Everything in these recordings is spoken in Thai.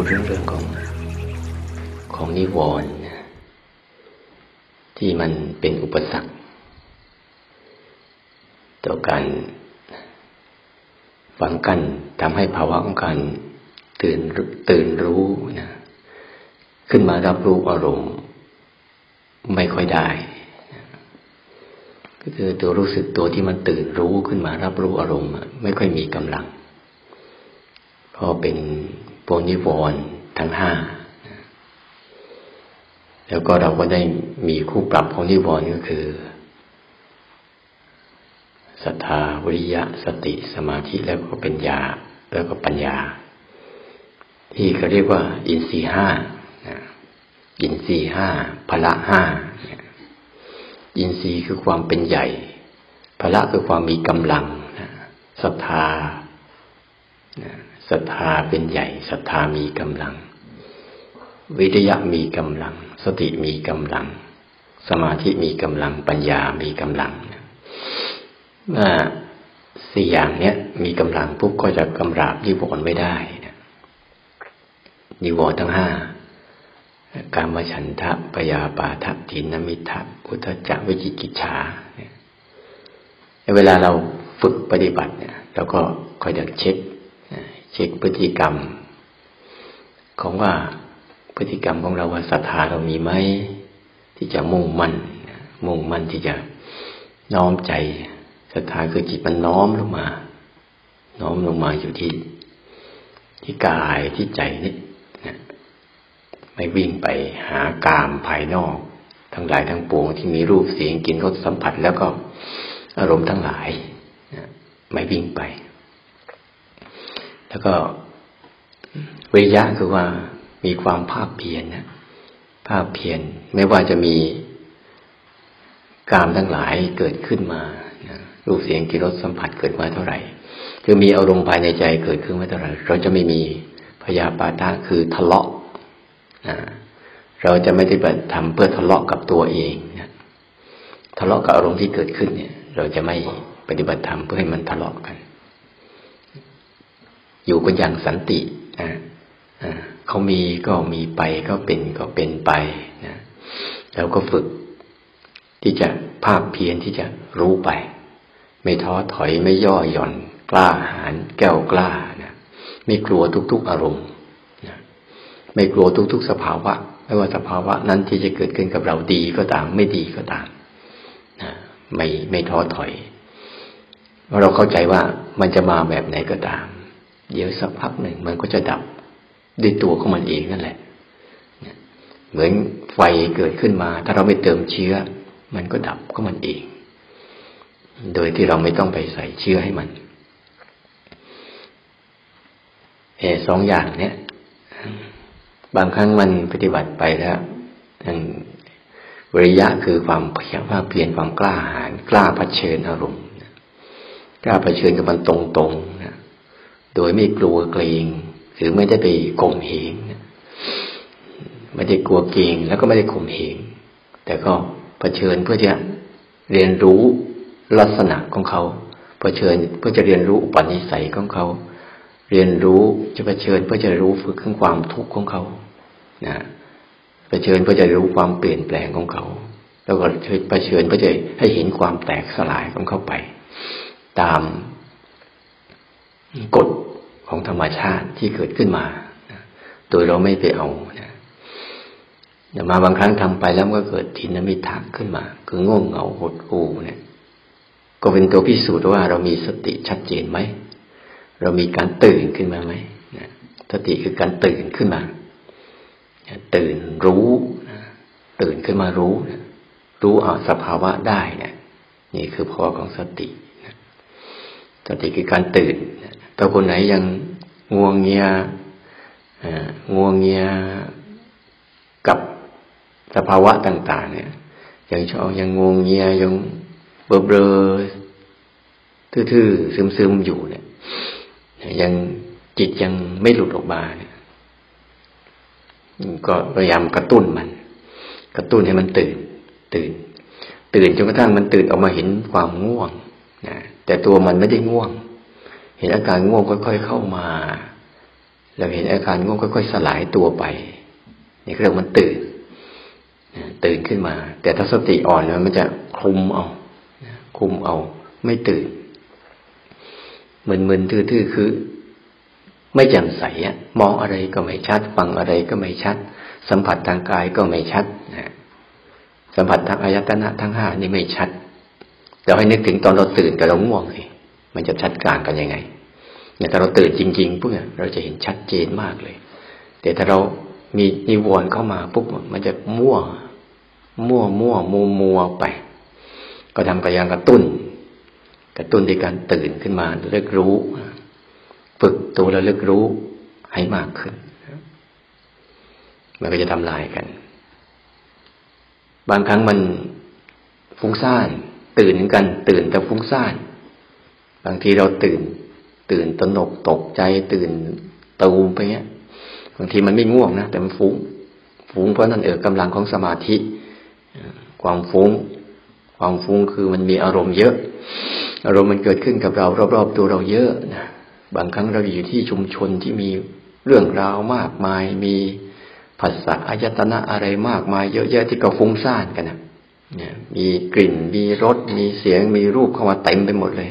พูดเรื่องเรื่องของของนิวรณ์ที่มันเป็นอุปสรรค ต่อการฝังกันทำให้ภาวะของการตื่นตื่นรู้นะขึ้นมารับรู้อารมณ์ไม่ค่อยได้ ก็คือตัวรู้สึกตัวที่มันตื่นรู้ขึ้นมารับรู้อารมณ์ไม่ค่อยมีกำลังเพราะเป็น โปนิวรณ์ทั้งห้าแล้วก็เราก็ได้มีคู่ปรับของนิวรณ์ก็คือศรัทธาวิริยะสติสมาธิแล้วก็เป็นญาแล้วก็ปัญญา ที่เขาเรียกว่า อินทรีห้าอินทรีห้าพละห้าอินทรีย์คือความเป็นใหญ่พละคือความมีกำลังศรัทธา ศรัทธาเป็นใหญ่ศรัทธามีกำลัง วิทยะมีกำลัง สติมีกำลัง สมาธิมีกำลังปัญญามีกำลังเมื่อสี่อย่างเนี้ย มีกำลังปุ๊บก็จะกำราบนิวรณ์ไม่ได้นิวรณ์ทั้งห้าการมฉันทะปยาปาทะทินมิทะอุทจักวิจิกิจฉาเวลาเราฝึกปฏิบัติเนี่ยเราก็คอยดักเช็ค เช็คพฤติกรรม ของว่าพฤติกรรมของเราว่าศรัทธาเรามีไหมที่จะมุ่งมั่น มุ่งมั่นที่จะน้อมใจศรัทธาคือจิตมันน้อมลงมา น้อมลงมาอยู่ที่ ที่กายที่ใจนี่ไม่วิ่งไปหากามภายนอก ทั้งหลายทั้งปวงที่มีรูปเสียงกลิ่นรสสัมผัสแล้วก็อารมณ์ทั้งหลายไม่วิ่งไป แล้วก็วิริยะคือว่ามีความภาคเพียรนะภาคเพียรไม่ว่าจะมีกามทั้งหลายเกิดขึ้นมารูปเสียงกลิ่นรสสัมผัสเกิดมาเท่าไหร่ คือมีอารมณ์ภายในใจเกิดขึ้นมาเท่าไหร่ เราจะไม่มีพยาปาทะคือทะเลาะเราจะไม่ได้ทำเพื่อทะเลาะกับตัวเองนะทะเลาะกับอารมณ์ที่เกิดขึ้นเนี่ย เราจะไม่ปฏิบัติธรรมเพื่อให้มันทะเลาะกัน อยู่กันอย่างสันตินะเขามีก็มีไปก็เป็นก็เป็นไปนะแล้วก็ฝึกที่จะภาคเพียรที่จะรู้ไป ไม่ท้อถอยไม่ย่อหย่อน กล้าหาญแก้วกล้านะไม่กลัวทุก ๆอารมณ์ไม่กลัวทุก ๆ สภาวะ ไม่ว่าสภาวะนั้นที่จะเกิดขึ้นกับเราดีก็ตาม ไม่ดีก็ตามนะไม่ไม่ท้อถอยเราเข้าใจว่ามันจะมาแบบไหนก็ตาม เดี๋ยวสักพักหนึ่งมันก็จะดับด้วยตัวของมันเองนั่นแหละ เหมือนไฟเกิดขึ้นมา ถ้าเราไม่เติมเชื้อ มันก็ดับก็มันเอง โดยที่เราไม่ต้องไปใส่เชื้อให้มันเอสองอย่างเนี้ยบางครั้งมันปฏิบัติไปแล้ววิริยะคือความเพียรความเพียรความกล้าหาญกล้าเผชิญอารมณ์กล้าเผชิญกับมันตรงๆ โดยไม่กลัวเกรงหรือไม่ได้ไปข่มเหงไม่ได้กลัวเกรงแล้วก็ไม่ได้ข่มเหงแต่ก็เผชิญเพื่อจะเรียนรู้ลักษณะของเขาเผชิญเพื่อจะเรียนรู้อุปนิสัยของเขา เรียนรู้จะเผชิญเพื่อจะรู้ฝึกขึ้นความทุกข์ของเขานะเผชิญเพื่อจะรู้ความเปลี่ยนแปลงของเขา แล้วก็เผชิญเพื่อจะให้เห็นความแตกสลายของเขาไป ตาม กฎของธรรมชาติที่เกิดขึ้นมา โดยเราไม่ไปเอานะมาบางครั้งทำไปแล้วก็เกิดทินมิทะขึ้นมา คือง่วงเหงาหดหูเนี่ย ก็เป็นตัวพิสูจน์ว่าเรามีสติชัดเจนไหม เรามีการตื่นขึ้นมาไหมสติคือการตื่นขึ้นมา ตื่นรู้ตื่นขึ้นมารู้รู้อาสภาวะได้เนี่ย นี่คือพอของสติสติคือการตื่น ถ้าคนไหนยังง่วงเงียง่วงเงียกับสภาวะต่าง ๆ เนี่ยยังชอบยังงวงเงียยังเบลอเบลอทื่อๆซึมๆอยู่เนี่ย ยังจิตยังไม่หลุดออกมาเนี่ยก็พยายามกระตุ้นมัน กระตุ้นให้มันตื่น ตื่น ตื่นจนกระทั่งมันตื่นออกมาเห็นความง่วงนะแต่ตัวมันไม่ได้ง่วง เห็นอาการง่วงค่อย ๆเข้ามาเราเห็นอาการง่วงค่อย ๆ สลายตัวไปนี่เรียกมันตื่นตื่นขึ้นมา แต่ถ้าสติอ่อนมันจะคุมเอาคุมเอา ไม่ตื่นมึนๆทื่อๆคือ ไม่แจ่มใสอะมองอะไรก็ไม่ชัด ฟังอะไรก็ไม่ชัด สัมผัสทางกายก็ไม่ชัดนะสัมผัสทางอายตนะทั้งห้านี่ไม่ชัดเราให้นึกถึงตอนเราตื่นกับเราง่วงสิ มันจะชัดกลางกันยังไงเนี่ยถ้าเราตื่นจริงๆปุ๊บเราจะเห็นชัดเจนมากเลย แต่ถ้าเรามีนิวรณ์เข้ามาปุ๊บมันจะมั่ว มั่วมั่วมัวมัวไป ก็ทำกระยังกระตุ้น กระตุ้นในการตื่นขึ้นมาเลิกรู้ ฝึกตัวเราเลิกรู้ให้มากขึ้น มันก็จะทำลายกัน บางครั้งมันฟุ้งซ่าน ตื่นกัน ตื่นแต่ฟุ้งซ่านางทีเราตื่น ตื่นตนกตกใจ ตื่นตูมไปเงี้ยบางทีมันไม่ง่วงนะแต่มันฟุ้ง ฟุ้งเพราะนั่นเออกำลังของสมาธิความฟุ้ง ความฟุ้งคือมันมีอารมณ์เยอะ อารมณ์มันเกิดขึ้นกับเรา รอบๆตัวเราเยอะนะบางครั้งเราอยู่ที่ชุมชนที่มีเรื่องราวมากมาย มีภาษาอายตนะอะไรมากมาย เยอะแยะที่ก็ฟุ้งซ่านกันนะมีกลิ่น มีรส มีเสียง มีรูปเข้ามาเต็มไปหมดเลย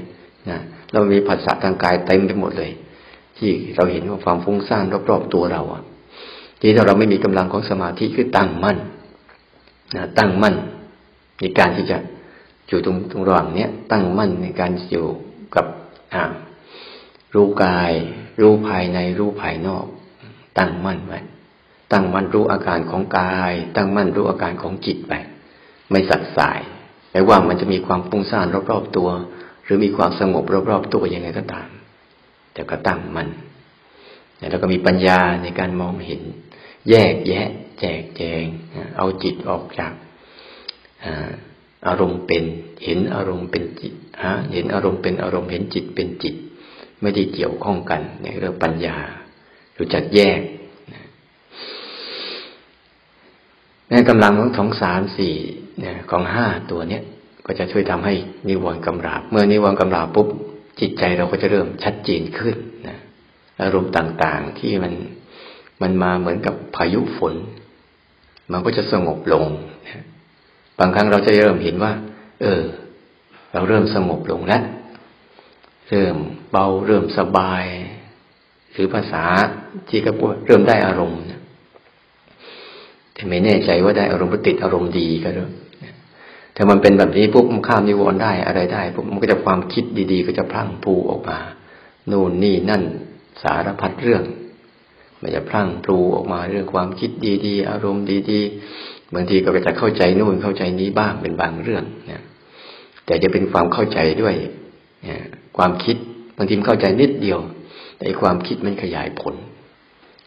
นะเรามีภาษาทางกายเต็มไปหมดเลย ที่เราเห็นว่าความฟุ้งซ่านรอบๆตัวเราอะที่ถ้าเราไม่มีกำลังของสมาธิคือตั้งมั่นนะตั้งมั่น ในการที่จะอยู่ตรงตรงระหว่างเนี้ยตั้งมั่นในการอยู่กับอ่ารู้กาย รู้ภายในรู้ภายนอก ตั้งมั่นไว้ตั้งมั่นรู้อาการของกาย ตั้งมั่นรู้อาการของจิตไป ไม่สัดสายไม่ว่ามันจะมีความฟุ้งซ่านรอบๆตัว หรือมีความสงบรอบๆตัวยังไงก็ตาม แต่ก็ตั้งมันแล้วก็มีปัญญาในการมองเห็น แยกแยะ แจกแจง เอาจิตออกจากอารมณ์เป็น เห็นอารมณ์เป็นจิตฮะเห็นอารมณ์เป็นอารมณ์เห็นจิตเป็นจิต ไม่ได้เกี่ยวข้องกันเนี่ยเรื่องปัญญา รู้จักแยกในกำลังของสองสามสี่ของห้าตัวเนี้ย ก็จะช่วยทำให้นิวรณ์กำราบ เมื่อนิวรณ์กำราบปุ๊บจิตใจเราก็จะเริ่มชัดเจนขึ้นนะอารมณ์ต่างๆที่มันมันมาเหมือนกับพายุฝน มันก็จะสงบลงนะบางครั้งเราจะเริ่มเห็นว่า เออ เราเริ่มสงบลงแล้วเริ่มเบาเริ่มสบาย หรือภาษาที่ก็พูดเริ่มได้อารมณ์นะแต่ไม่แน่ใจว่าได้อารมณ์ติดอารมณ์ดีก็เริ่ม ถ้ามันเป็นแบบนี้ปุ๊บมันข้ามนิวรณ์ได้อะไรได้ปุ๊บมันก็จะความคิดดีๆ ก็จะพลั่งพูออกมาโน่นนี่นั่นสารพัดเรื่อง มันจะพลั่งพลูออกมาเรื่องความคิดดีๆ อารมณ์ดีๆ บางทีก็จะเข้าใจนู่นเข้าใจนี้บ้างเป็นบางเรื่องเนี่ยแต่จะเป็นความเข้าใจด้วยเนี่ยความคิดบางทีมันเข้าใจนิดเดียว แต่ความคิดมันขยายผล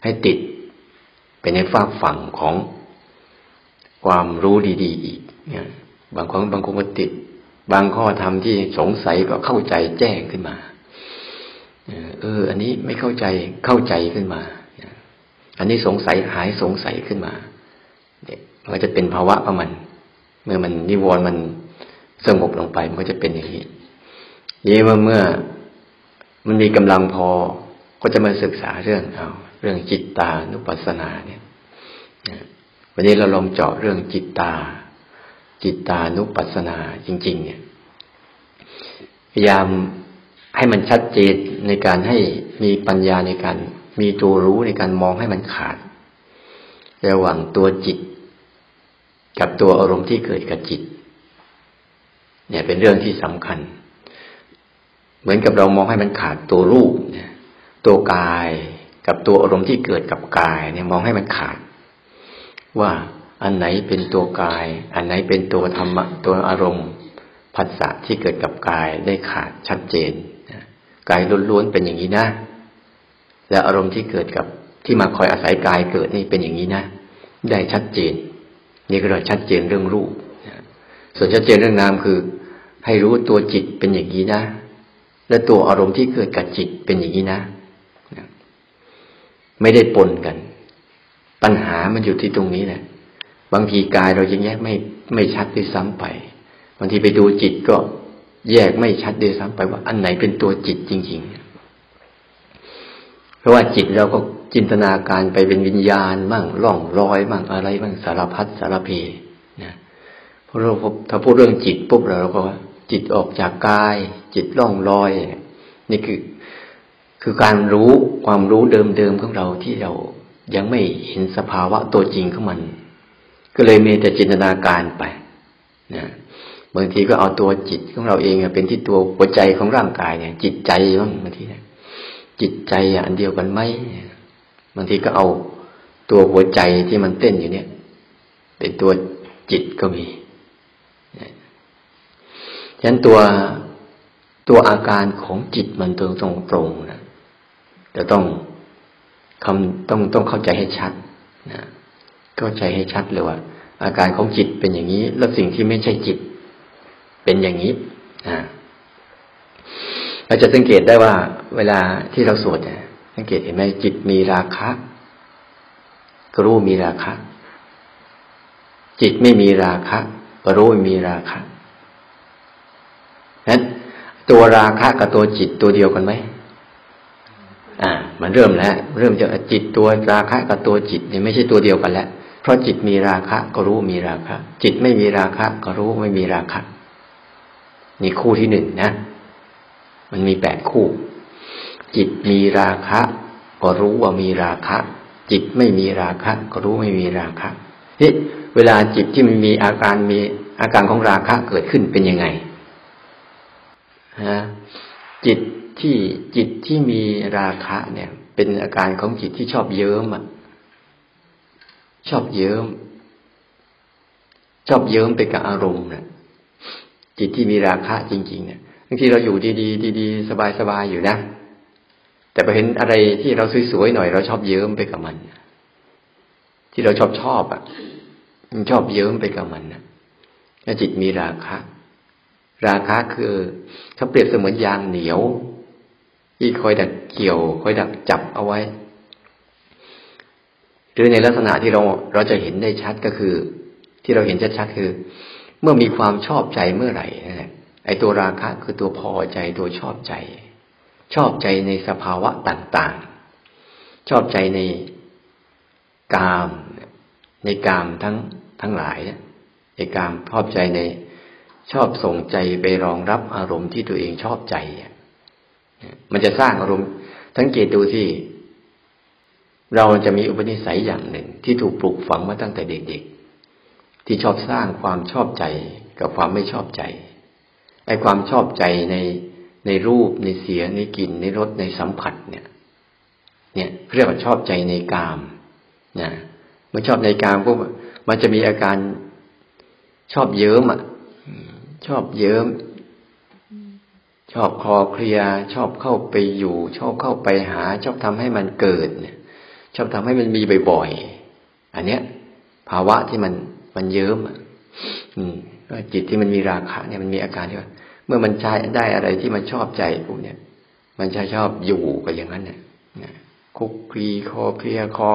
ให้ติดเป็นในฝากฝั่งของความรู้ดี ๆ อีกเนี่ย บางครั้งบางคนก็ติด บางข้อธรรมที่สงสัยก็เข้าใจแจ้งขึ้นมาเออ อันนี้ไม่เข้าใจเข้าใจขึ้นมา อันนี้สงสัยหายสงสัยขึ้นมาเนี่ยมันก็จะเป็นภาวะของมัน เมื่อมันนิวรณ์มันสงบลงไปมันก็จะเป็นอย่างนี้นี่ว่าเมื่อมันมีกำลังพอก็จะมาศึกษาเรื่องเอาเรื่องจิตตานุปัสสนาเนี่ยวันนี้เราลองเจาะเรื่องจิตตา จิตตานุปัสสนาจริง ๆ เนี่ยพยายามให้มันชัดเจนในการให้มีปัญญาในการ มีตัวรู้ในการมองให้มันขาด ระหว่างตัวจิต กับตัวอารมณ์ที่เกิดกับจิต เนี่ยเป็นเรื่องที่สำคัญ เหมือนกับเรามองให้มันขาดตัวรูปเนี่ย ตัวกายกับตัวอารมณ์ที่เกิดกับกาย เนี่ยมองให้มันขาด ว่า อันไหนเป็นตัวกาย อันไหนเป็นตัวธรรมะตัวอารมณ์ผัสสะที่เกิดกับกายได้ขาดชัดเจนกายล้วนๆเป็นอย่างนี้นะและอารมณ์ที่เกิดกับที่มาคอยอาศัยกายเกิดนี่เป็นอย่างนี้นะได้ชัดเจน นี่ก็เราชัดเจนเรื่องรูปส่วนชัดเจนเรื่องนามคือ ให้รู้ตัวจิตเป็นอย่างนี้นะและตัวอารมณ์ที่เกิดกับจิตเป็นอย่างนี้นะไม่ได้ปนกัน ปัญหามันอยู่ที่ตรงนี้แหละ บางทีกายเรายังแยกไม่ไม่ชัดด้วยซ้ำไป บางทีไปดูจิตก็แยกไม่ชัดเดียซ้ำไปว่าอันไหนเป็นตัวจิตจริง ๆ เพราะว่าจิตเราก็จินตนาการไปเป็นวิญญาณบ้างล่องลอยบ้างอะไรบ้างสารพัดสารเพนะเพราะเราถ้าพูดเรื่องจิตปุ๊บเราก็จิตออกจากกาย จิตล่องลอย นี่คือคือการรู้ความรู้เดิมๆของเราที่เรายังไม่เห็นสภาวะตัวจริงของมัน ก็เลยมีแต่จินตนาการไปนะบางทีก็เอาตัวจิตของเราเองเป็นที่ตัวหัวใจของร่างกายเนี่ย จิตใจบ้างบางทีนี่ยจิตใจอันเดียวกันไหมบางทีก็เอาตัวหัวใจที่มันเต้นอยู่เนี่ย เป็นตัวจิตก็มีฉะนั้นตัวตัวอาการของจิตมันตรงตรงตรงนะจะต้องคำต้องต้องเข้าใจให้ชัดนะ เข้าใจให้ชัดเลยว่า อาการของจิตเป็นอย่างนี้ แล้วสิ่งที่ไม่ใช่จิต เป็นอย่างนี้นะเราจะสังเกตได้ว่า เวลาที่เราสวดเนี่ยสังเกตเห็นไหมจิตมีราคะก็รู้มีราคะ จิตไม่มีราคะก็รู้มีราคะนั้นตัวราคะกับตัวจิตตัวเดียวกันไหมอ่า มันเริ่มแล้ว เริ่มจากจิตตัวราคะกับตัวจิตเนี่ยไม่ใช่ตัวเดียวกันแล้ว เพราะจิตมีราคะก็รู้มีราคะ จิตไม่มีราคะก็รู้ไม่มีราคะนี่คู่ที่หนึ่งนะ มันมีแปดคู่ จิตมีราคะ ก็รู้ว่ามีราคะ จิตไม่มีราคะ ก็รู้ไม่มีราคะนี่เวลาจิตที่มันมีอาการมีอาการของราคะเกิดขึ้นเป็นยังไงฮะจิตที่จิตที่มีราคะเนี่ย เป็นอาการของจิตที่ชอบเยิ้มอะ ชอบเยิ้ม ชอบเยิ้มไปกับอารมณ์นะจิตที่มีราคะจริง ๆ เนี่ยบางทีเราอยู่ดีๆดีๆสบายๆอยู่นะ แต่ไปเห็นอะไรที่เราสวยๆหน่อย เราชอบเยิ้มไปกับมัน ที่เราชอบชอบอะมันชอบเยิ้มไปกับมันนะจิตมีราคะ ราคะคือเขาเปรียบเสมือนยางเหนียวที่คอยดักเกี่ยว คอยดักจับเอาไว้ หรือในลักษณะที่เราเราจะเห็นได้ชัดก็คือ ที่เราเห็นชัดๆคือ เมื่อมีความชอบใจเมื่อไหร่นั่นแหละไอ้ตัวราคะคือตัวพอใจตัวชอบใจ ชอบใจในสภาวะต่างๆ ชอบใจในกาม ในกามทั้งทั้งหลายในกามชอบใจในชอบส่งใจไปรองรับอารมณ์ที่ตัวเองชอบใจมันจะสร้างอารมณ์สังเกตดูที่ เราจะมีอุปนิสัยอย่างหนึ่งที่ถูกปลูกฝังมาตั้งแต่เด็กๆ ที่ชอบสร้างความชอบใจกับความไม่ชอบใจไอ้ความชอบใจในในรูปในเสียงในกลิ่นในรสในสัมผัสเนี่ย เนี่ยเรียกว่าชอบใจในกามนะมื่อชอบในกามก็มันจะมีอาการชอบเยิ้มอะชอบเยิ้ม ชอบคอเคลียชอบเข้าไปอยู่ ชอบเข้าไปหา ชอบทำให้มันเกิดเนี่ย ชอบทำให้มันมีบ่อยๆ อันเนี้ย ภาวะที่มันมันเยิ้มอืมจิตที่มันมีราคะเนี่ยมันมีอาการที่ว่าเมื่อมันใช้ได้อะไรที่มันชอบใจปุ๊บเนี่ย มันจะชอบอยู่กับอย่างนั้นเนี่ยคุกคีคอเคลียคอ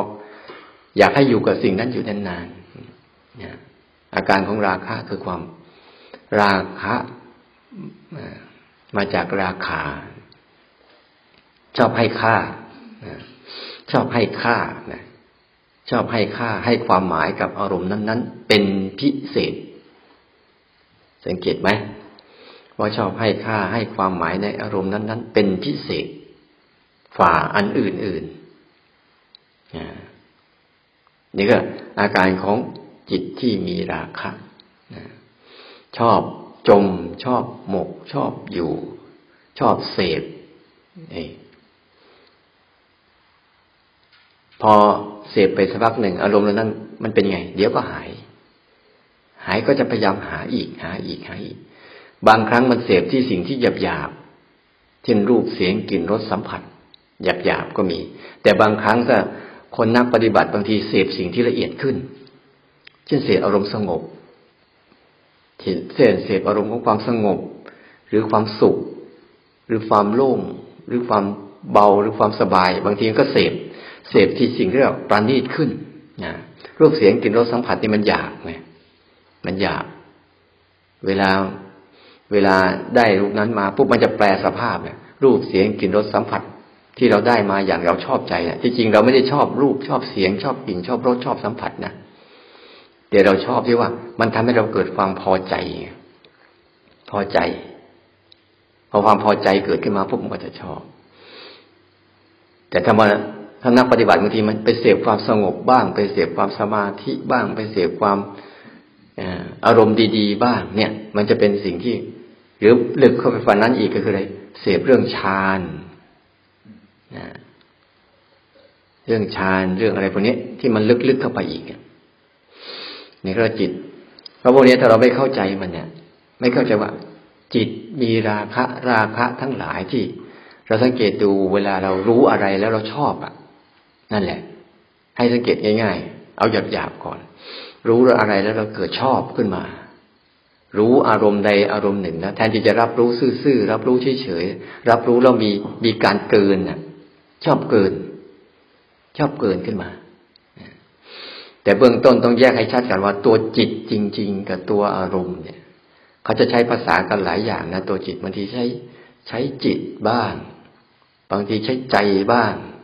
อยากให้อยู่กับสิ่งนั้นอยู่นานๆอาการของราคะคือความ ราคะมาจากราคา ชอบให้ค่า ชอบให้ค่านะชอบให้ค่าให้ความหมายกับอารมณ์นั้น ๆ เป็นพิเศษ สังเกตไหมว่าชอบให้ค่าให้ความหมายในอารมณ์นั้น ๆ เป็นพิเศษฝ่าอันอื่นๆนี่ก็อาการของจิตที่มีราคะชอบจม ชอบหมก ชอบอยู่ ชอบเสพนี่ พอเสพไปสักพักหนึ่งอารมณ์นั้น มันเป็นไง เดี๋ยวก็หาย หายก็จะพยายามหาอีกหาอีกหาอีก บางครั้งมันเสพที่สิ่งที่หยาบหยาบเช่นรูปเสียงกลิ่นรสสัมผัสหยาบหยาบก็มี แต่บางครั้งก็คนนักปฏิบัติบางทีเสพสิ่งที่ละเอียดขึ้น เช่นเสพอารมณ์สงบเสพเสพอารมณ์ของความสงบ หรือความสุข หรือความโล่งหรือความเบาหรือความสบาย บางทีก็เสพ เสพที่สิ่งที่เราปราณีตขึ้นนะรูปเสียงกลิ่นรสสัมผัสนี่มันหยาบไงมันหยาบเวลาเวลาได้รูปนั้นมาปุ๊บมันจะแปลสภาพเนี่ยรูปเสียงกลิ่นรสสัมผัสที่เราได้มาอย่างเราชอบใจเนะที่จริงเราไม่ได้ชอบรูปชอบเสียง ชอบกลิ่นชอบรสชอบสัมผัสนะแต่เราชอบที่ว่า มันทำให้เราเกิดความพอใจ พอใจ พอความพอใจเกิดขึ้นมาปุ๊บมันก็จะชอบ แต่ถ้ามา ถ้านักปฏิบัติบางทีมันไปเสพความสงบบ้าง ไปเสพความสมาธิบ้าง ไปเสพความอารมณ์ดี ๆ บ้าง เนี่ย มันจะเป็นสิ่งที่ หรือลึกเข้าไปฝันนั้นอีกก็คืออะไรเสพเรื่องฌานเรื่องฌานเรื่องอะไรพวกนี้ที่มันลึกๆเข้าไปอีกนี่ก็จิตเพราะพวกนี้ถ้าเราไม่เข้าใจมันเนี่ย ไม่เข้าใจว่า จิตมีราคะราคะทั้งหลายที่ เราสังเกตดูเวลาเรารู้อะไรแล้วเราชอบอะ นั่นแหละ ให้สังเกตง่าย ๆ เอาหยาบๆก่อน รู้อะไรแล้วเราเกิดชอบขึ้นมา รู้อารมณ์ใดอารมณ์หนึ่งนะแทนที่จะรับรู้ซื่อๆรับรู้เฉยๆรับรู้แล้วมีมีการเกินน่ะชอบเกิน ชอบเกินขึ้นมาแต่เบื้องต้นต้องแยกให้ชัดกันว่าตัวจิตจริง ๆ กับตัวอารมณ์เนี่ยเขาจะใช้ภาษากันหลายอย่างนะตัวจิตบางทีใช้ใช้จิตบ้าง บางทีใช้ใจบ้างน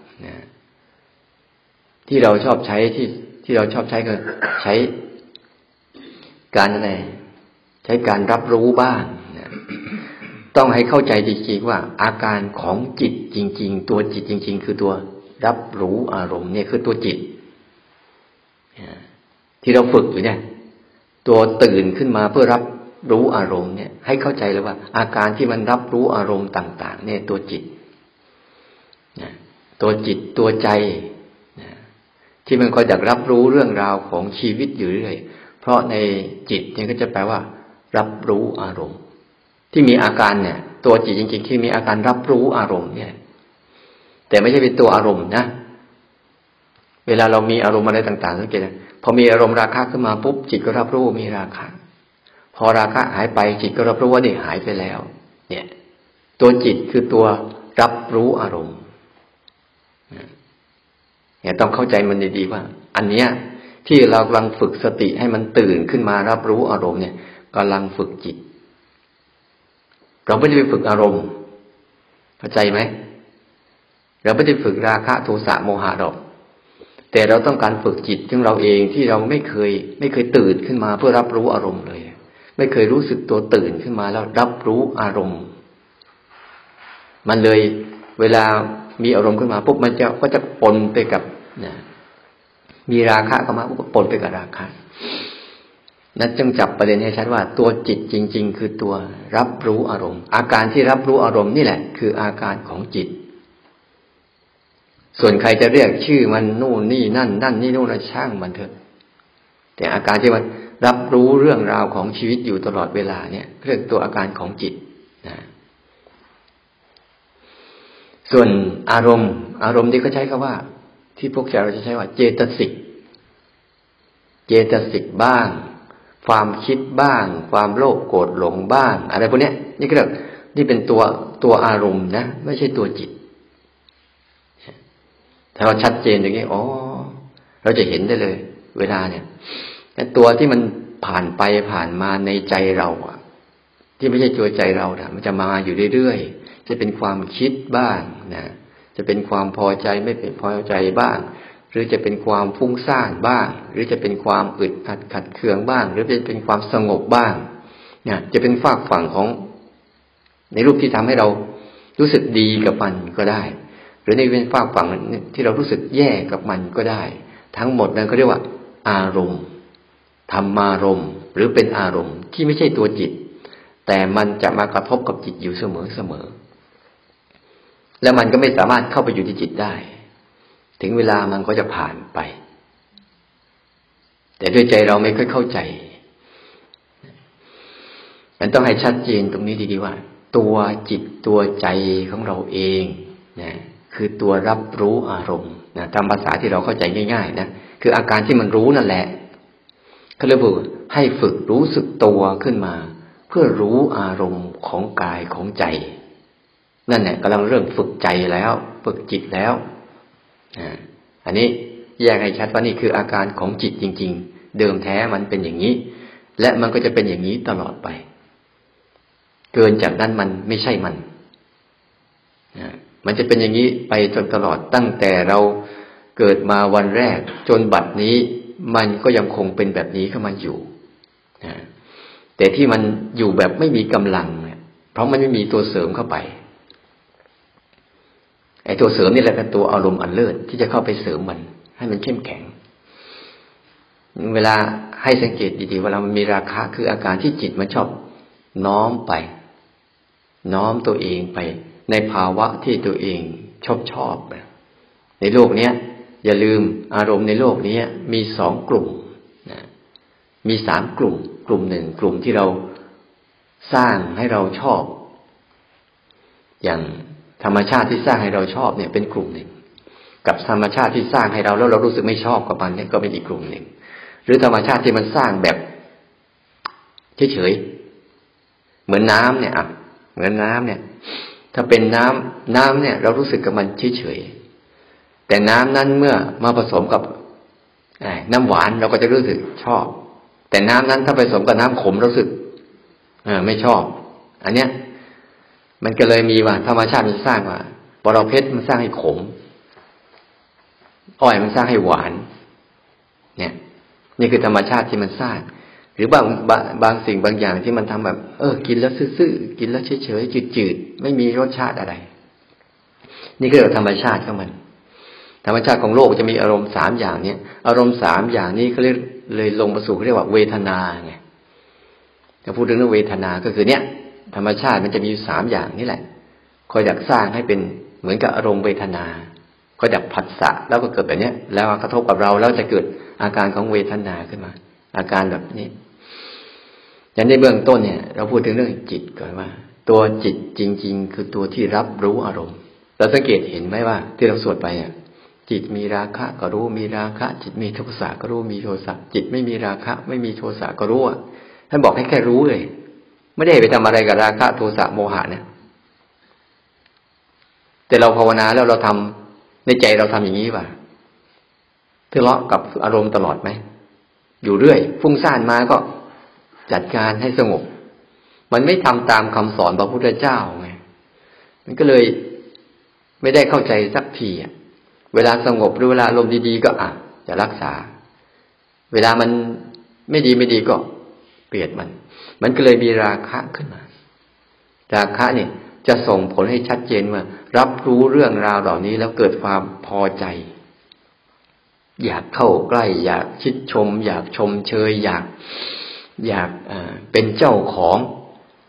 ที่เราชอบใช้ที่ที่เราชอบใช้ก็ใช้การอะไรใช้การรับรู้บ้างนะต้องให้เข้าใจจริงๆว่า อาการของจิตจริง ๆ ตัวจิตจริง ๆ คือตัวรับรู้อารมณ์เนี่ยคือตัวจิตที่เราฝึกอยู่เนี่ย ตัวตื่นขึ้นมาเพื่อรับรู้อารมณ์เนี่ย ให้เข้าใจเลยว่า อาการที่มันรับรู้อารมณ์ต่าง ๆ เนี่ยตัวจิตตัวจิตตัวใจ ที่มันคอยอยากรับรู้เรื่องราวของชีวิตอยู่เรื่อยเพราะในจิตเนี่ยก็จะแปลว่า รับรู้อารมณ์ ที่มีอาการเนี่ย ตัวจิตจริง ๆ ที่มีอาการรับรู้อารมณ์เนี่ย แต่ไม่ใช่เป็นตัวอารมณ์นะเวลาเรามีอารมณ์อะไรต่างๆสังเกตนะพอมีอารมณ์ราคะขึ้นมาปุ๊บจิตก็รับรู้มีราคะ พอราคะหายไปจิตก็รับรู้ว่านี่หายไปแล้ว เนี่ย ตัวจิตคือตัวรับรู้อารมณ์ เนี่ยต้องเข้าใจมันดีๆว่า อันเนี้ยที่เรากำลังฝึกสติให้มันตื่นขึ้นมารับรู้อารมณ์เนี่ยกำลังฝึกจิต เราไม่ได้ไปฝึกอารมณ์เข้าใจไหมเราไม่ได้ฝึกราคะโทสะโมหะหรอกแต่เราต้องการฝึกจิตของเราเองที่เราไม่เคย ไม่เคยตื่นขึ้นมาเพื่อรับรู้อารมณ์เลย ไม่เคยรู้สึกตัวตื่นขึ้นมาแล้วรับรู้อารมณ์ มันเลยเวลา มีอารมณ์ขึ้นมาปุ๊บมันจะก็จะปนไปกับนะมีราคะเข้ามาปุ๊บปนไปกับราคะนั้นจึงจับประเด็นให้ชัดว่า ตัวจิตจริง ๆ คือตัวรับรู้อารมณ์ อาการที่รับรู้อารมณ์นี่แหละ คืออาการของจิต ส่วนใครจะเรียกชื่อมันนู่นนี่นั่น นั่นนี่นู่นช่างมันเถอะ แต่อาการที่มันรับรู้เรื่องราวของชีวิตอยู่ตลอดเวลาเนี่ยเรียกตัวอาการของจิตนะ ส่วนอารมณ์ อารมณ์ที่เขาใช้คาว่า ที่พวกเราจะใช้ว่า เจตสิก เจตสิกบ้าง ความคิดบ้าง ความโลภโกรธหลงบ้าง อะไรพวกนี้นี่ก็เรียกนี่เป็นตัวตัวอารมณ์นะ ไม่ใช่ตัวจิต ถ้าเราชัดเจนอย่างนี้อ๋อเราจะเห็นได้เลย เวลาเนี่ยแต่ตัวที่มันผ่านไปผ่านมาในใจเราอะที่ไม่ใช่ตัวใจเรานะมันจะมาอยู่เรื่อยๆจะเป็นความคิดบ้าง นะจะเป็นความพอใจไม่เป็นพอใจบ้าง หรือจะเป็นความฟุ้งซ่านบ้าง หรือจะเป็นความอึดอัดขัดเคืองบ้าง หรือจะเป็นความสงบบ้างเนี่ยจะเป็นฝากฝั่งของ ในรูปที่ทำให้เรารู้สึกดีกับมันก็ได้ หรือในเป็นฝากฝั่งที่เรารู้สึกแย่กับมันก็ได้ ทั้งหมดนั้นเขาเรียกว่า อารมณ์ธรรมารมณ์ หรือเป็นอารมณ์ที่ไม่ใช่ตัวจิต แต่มันจะมากระทบกับจิตอยู่เสมอเสมอ แล้วมันก็ไม่สามารถเข้าไปอยู่ที่จิตได้ ถึงเวลามันก็จะผ่านไป แต่ด้วยใจเราไม่ค่อยเข้าใจ มันต้องให้ชัดเจนตรงนี้ดีๆว่า ตัวจิตตัวใจของเราเองนะคือตัวรับรู้อารมณ์นะตามภาษาที่เราเข้าใจง่าย ๆ นะคืออาการที่มันรู้นั่นแหละเขาเรียกว่าให้ฝึกรู้สึกตัวขึ้นมา เพื่อรู้อารมณ์ของกายของใจ นั่นแหละกำลังเริ่มฝึกใจแล้ว ฝึกจิตแล้วอันนี้แยกให้ชัดว่านี่คืออาการของจิตจริง ๆ เดิมแท้มันเป็นอย่างนี้ และมันก็จะเป็นอย่างนี้ตลอดไป เกินจากนั้นมันไม่ใช่มันมันจะเป็นอย่างนี้ไปจนตลอดตั้งแต่เราเกิดมาวันแรก จนบัดนี้มันก็ยังคงเป็นแบบนี้เข้ามาอยู่แต่ที่มันอยู่แบบไม่มีกำลังเนี่ยเพราะมันไม่มีตัวเสริมเข้าไป ไอ้ตัวเสริมนี่แหละเป็นตัวอารมณ์อันเลิศที่จะเข้าไปเสริมมัน ให้มันเข้มแข็ง เวลาให้สังเกตดีๆเวลามันมีราคะคืออาการที่จิตมันชอบ น้อมไป น้อมตัวเองไป ในภาวะที่ตัวเองชอบชอบในโลกเนี้ยอย่าลืมอารมณ์ในโลกนี้มีสองกลุ่มนะมีสามกลุ่ม กลุ่มหนึ่งกลุ่มที่เราสร้างให้เราชอบ อย่าง ธรรมชาติที่สร้างให้เราชอบเนี่ยเป็นกลุ่มหนึ่ง กับธรรมชาติที่สร้างให้เราแล้วเรารู้สึกไม่ชอบกับมันเนี่ยก็เป็นอีกกลุ่มหนึ่ง หรือธรรมชาติที่มันสร้างแบบเฉยๆเหมือนน้ำเนี่ยอะเหมือนน้ำเนี่ย ถ้าเป็นน้ำน้ำเนี่ย เรารู้สึกกับมันเฉยๆแต่น้ำนั้นเมื่อมาผสมกับน้ำหวานเราก็จะรู้สึกชอบ แต่น้ำนั้นถ้าผสมกับน้ำขมรู้สึกไม่ชอบ อันเนี้ย มันก็เลยมีว่าธรรมชาติมันสร้างว่าบรเพชรมันสร้างให้ขม อ้อยมันสร้างให้หวาน เนี่ย นี่คือธรรมชาติที่มันสร้าง หรือบางบางสิ่งบางอย่างที่มันทำแบบ เออ กินแล้วซื่อๆกินแล้วเฉยๆจืดๆไม่มีรสชาติอะไร นี่คือธรรมชาติของมัน ธรรมชาติของโลกจะมีอารมณ์สามอย่างเนี้ยอารมณ์สามอย่างนี้เขาเรียกเลยลงมาสู่เรียกว่าเวทนาไงจะพูดถึงเรื่องเวทนาก็คือเนี้ย ธรรมชาติมันจะมีสามอย่างนี่แหละคอยดักสร้างให้เป็นเหมือนกับอารมณ์เวทนาคอยดักผัสสะแล้วก็เกิดแบบนี้แล้วกระทบกับเราแล้วจะเกิดอาการของเวทนาขึ้นมา อาการแบบนี้อย่างในเบื้องต้นเนี่ย เราพูดถึงเรื่องจิตก่อนว่า ตัวจิตจริง ๆ คือตัวที่รับรู้อารมณ์เราสังเกตเห็นไหมว่า ที่เราสวดไปอะจิตมีราคะก็รู้มีราคะ จิตมีโทสะก็รู้มีโทสะจิตไม่มีราคะ ไม่มีโทสะก็รู้อะท่านบอกให้แค่รู้เลย ไม่ได้ไปทำอะไรกับราคะโทสะโมหะเนี่ย แต่เราภาวนาแล้วเราทำในใจเราทำอย่างนี้ป่ะทะเลาะกับอารมณ์ตลอดไหม อยู่เรื่อย ฟุ้งซ่านมาก็จัดการให้สงบ มันไม่ทำตามคำสอนพระพุทธเจ้าไง มันก็เลยไม่ได้เข้าใจสักทีอะเวลาสงบหรือเวลาอารมณ์ดีๆก็อะจะรักษา เวลามันไม่ดีไม่ดีก็เปลี่ยนมัน มันก็เลยมีราคะขึ้นมา ราคะเนี่ยจะส่งผลให้ชัดเจนว่ารับรู้เรื่องราวเหล่านี้แล้วเกิดความพอใจ อยากเข้าใกล้ อยากชิดชม อยากชมเชย อยากอยากเป็นเจ้าของ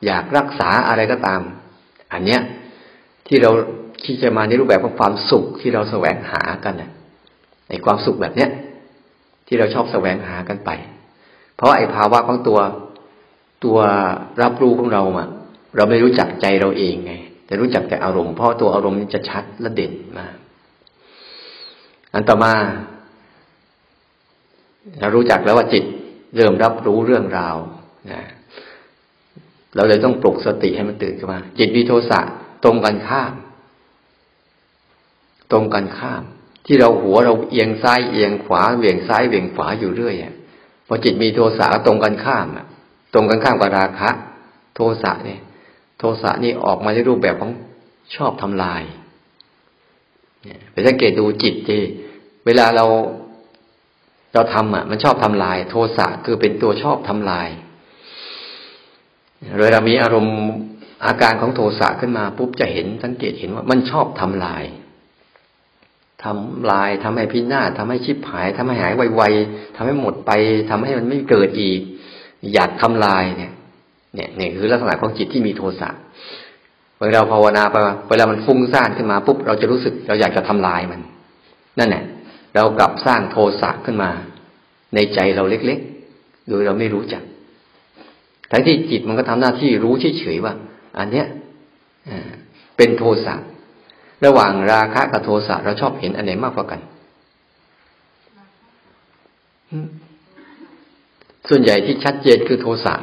อยากรักษาอะไรก็ตาม อันเนี้ยที่เราที่จะมาในรูปแบบของความสุขที่เราแสวงหากันน่ะไอ้ความสุขแบบเนี้ยที่เราชอบแสวงหากันไป เพราะไอ้ภาวะของตัว ตัวรับรู้ของเราอะเราไม่รู้จักใจเราเองไง แต่รู้จักแต่อารมณ์เพราะตัวอารมณ์นี้จะชัดและเด่นมากอันต่อมาเรารู้จักแล้วว่าจิตเริ่มรับรู้เรื่องราวนะเราเลยต้องปลุกสติให้มันตื่นขึ้นมา จิตมีโทสะตรงกันข้าม ตรงกันข้าม ที่เราหัวเราเอียงซ้ายเอียงขวาเบี่ยงซ้ายเบี่ยงขวาอยู่เรื่อยพอจิตมีโทสะตรงกันข้ามอะ ตรงกันข้ามกับราคะ โทสะเนี่ย โทสะนี่ออกมาในรูปแบบของชอบทำลายเนี่ยไปสังเกตดูจิตดีเวลาเราเราทำอะ มันชอบทำลาย โทสะคือเป็นตัวชอบทำลายเวลามีอารมณ์อาการของโทสะขึ้นมาปุ๊บจะเห็นสังเกตเห็นว่ามันชอบทำลายทำลายทำให้พินาศทำให้ชิบหายทำให้หายไวๆทำให้หมดไปทำให้มันไม่เกิดอีก อยากทำลายเนี่ย เนี่ยนี่คือลักษณะของจิตที่มีโทสะเวลาเราภาวนาไปเวลามันฟุ้งซ่านขึ้นมาปุ๊บเราจะรู้สึกเราอยากจะทำลายมัน นั่นแหละเรากลับสร้างโทสะขึ้นมา ในใจเราเล็กๆ โดยเราไม่รู้จักทั้งที่จิตมันก็ทำหน้าที่รู้เฉยๆว่า อันเนี้ยเป็นโทสะระหว่างราคะกับโทสะเราชอบเห็นอันไหนมากกว่ากัน ส่วนใหญ่ที่ชัดเจนคือโทสะ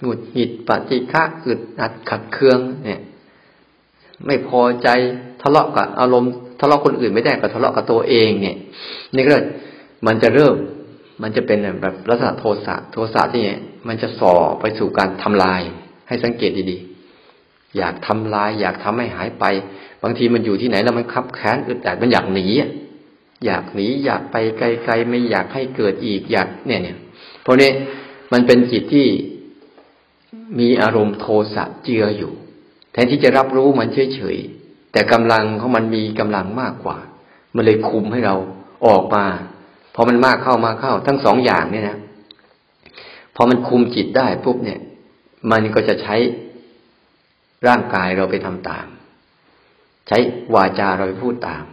หงุดหงิดปฏิฆะอึดอัดขัดเคือง เนี่ย ไม่พอใจทะเลาะกับอารมณ์ทะเลาะคนอื่นไม่ได้กับทะเลาะกับตัวเอง เนี่ยนี่ก็มันจะเริ่ม มันจะเป็นแบบลักษณะโทสะโทสะที่เนี่ยมันจะส่อไปสู่การทำลาย ให้สังเกตดีๆอยากทำลาย อยากทำให้หายไป บางทีมันอยู่ที่ไหนแล้วมันคับแค้นอึดอัดมันอยากหนีอ อยากหนีอยากไปไกลๆไม่อยากให้เกิดอีกอยากเนี่ยเนี่ยเพราะนี้มันเป็นจิตที่มีอารมณ์โทสะเจืออยู่ แทนที่จะรับรู้มันเฉยๆแต่กำลังของมันมีกำลังมากกว่า มันเลยคุมให้เราออกมาพอมันมากเข้ามาเข้า ทั้งสองอย่างเนี่ยนะพอมันคุมจิตได้ปุ๊บเนี่ย มันก็จะใช้ร่างกายเราไปทำตาม ใช้วาจาเราไปพูดตาม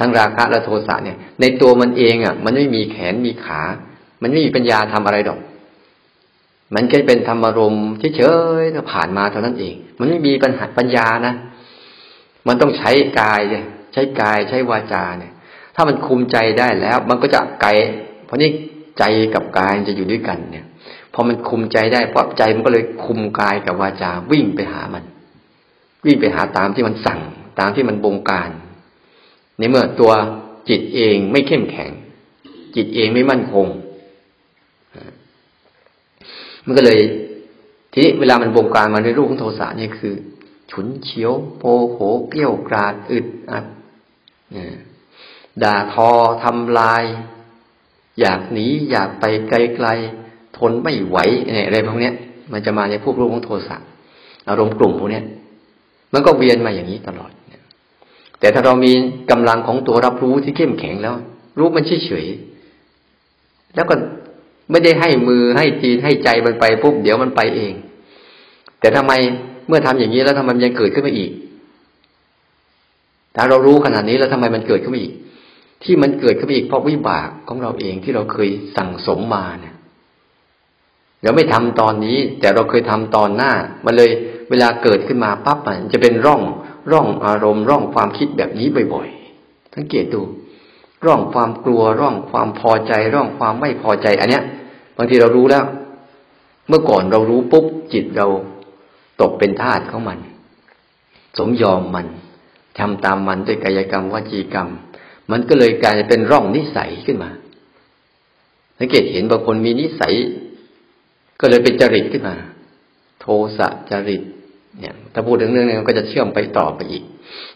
ทั้งราคะและโทสะเนี่ย ในตัวมันเองอะ มันไม่มีแขนมีขา มันไม่มีปัญญาทำอะไรดอก มันแค่เป็นธรรมรมเฉยๆผ่านมาเท่านั้นเอง มันไม่มีปัญหาปัญญานะมันต้องใช้กายใช้กายใช้วาจาเนี่ย ถ้ามันคุมใจได้แล้ว มันก็จะไกลเพราะนี่ใจกับกายจะอยู่ด้วยกันเนี่ยพอมันคุมใจได้ปั๊บใจมันก็เลยคุมกายกับวาจาวิ่งไปหามัน วิ่งไปหาตามที่มันสั่ง ตามที่มันบงการ ในเมื่อตัวจิตเองไม่เข้มแข็ง จิตเองไม่มั่นคง มันก็เลย ทีนี้เวลามันบงการมาในรูปของโทสะนี่คือ ฉุนเฉียวโปโหเกี้ยวกราดอึดอัดด่าทอทำลาย อยากหนีอยากไปไกลๆทนไม่ไหวอะไรพวกนี้มันจะมาในพวกรูปของโทสะอารมณ์กลุ่มพวกนี้มันก็เวียนมาอย่างนี้ตลอด แต่ถ้าเรามีกำลังของตัวรับรู้ที่เข้มแข็งแล้ว รู้มันเฉยๆแล้วก็ไม่ได้ให้มือให้จีนให้ใจมันไปปุ๊บเดี๋ยวมันไปเอง แต่ทำไมเมื่อทำอย่างนี้แล้วทำไมมันยังเกิดขึ้นมาอีก ถ้าเรารู้ขนาดนี้แล้วทำไมมันเกิดขึ้นมาอีก ที่มันเกิดขึ้นมาอีกเพราะวิบากของเราเองที่เราเคยสั่งสมมาเนี่ยเราไม่ทำตอนนี้ แต่เราเคยทำตอนหน้า มันเลยเวลาเกิดขึ้นมาปั๊บมันจะเป็นร่อง ร่องอารมณ์ ร่องความคิดแบบนี้บ่อยๆ สังเกตดู ร่องความกลัว ร่องความพอใจ ร่องความไม่พอใจ อันเนี้ย บางทีเรารู้แล้ว เมื่อก่อนเรารู้ปุ๊บจิตเราตกเป็นทาสของมัน สมยอมมันทำตามมันด้วยกายกรรมวจีกรรม มันก็เลยกลายเป็นร่องนิสัยขึ้นมาสังเกตเห็นบางคนมีนิสัย ก็เลยเป็นจริตขึ้นมา โทสะจริต เนี่ย ถ้าพูดถึงเรื่องนี้ก็จะเชื่อมไปต่อไปอีก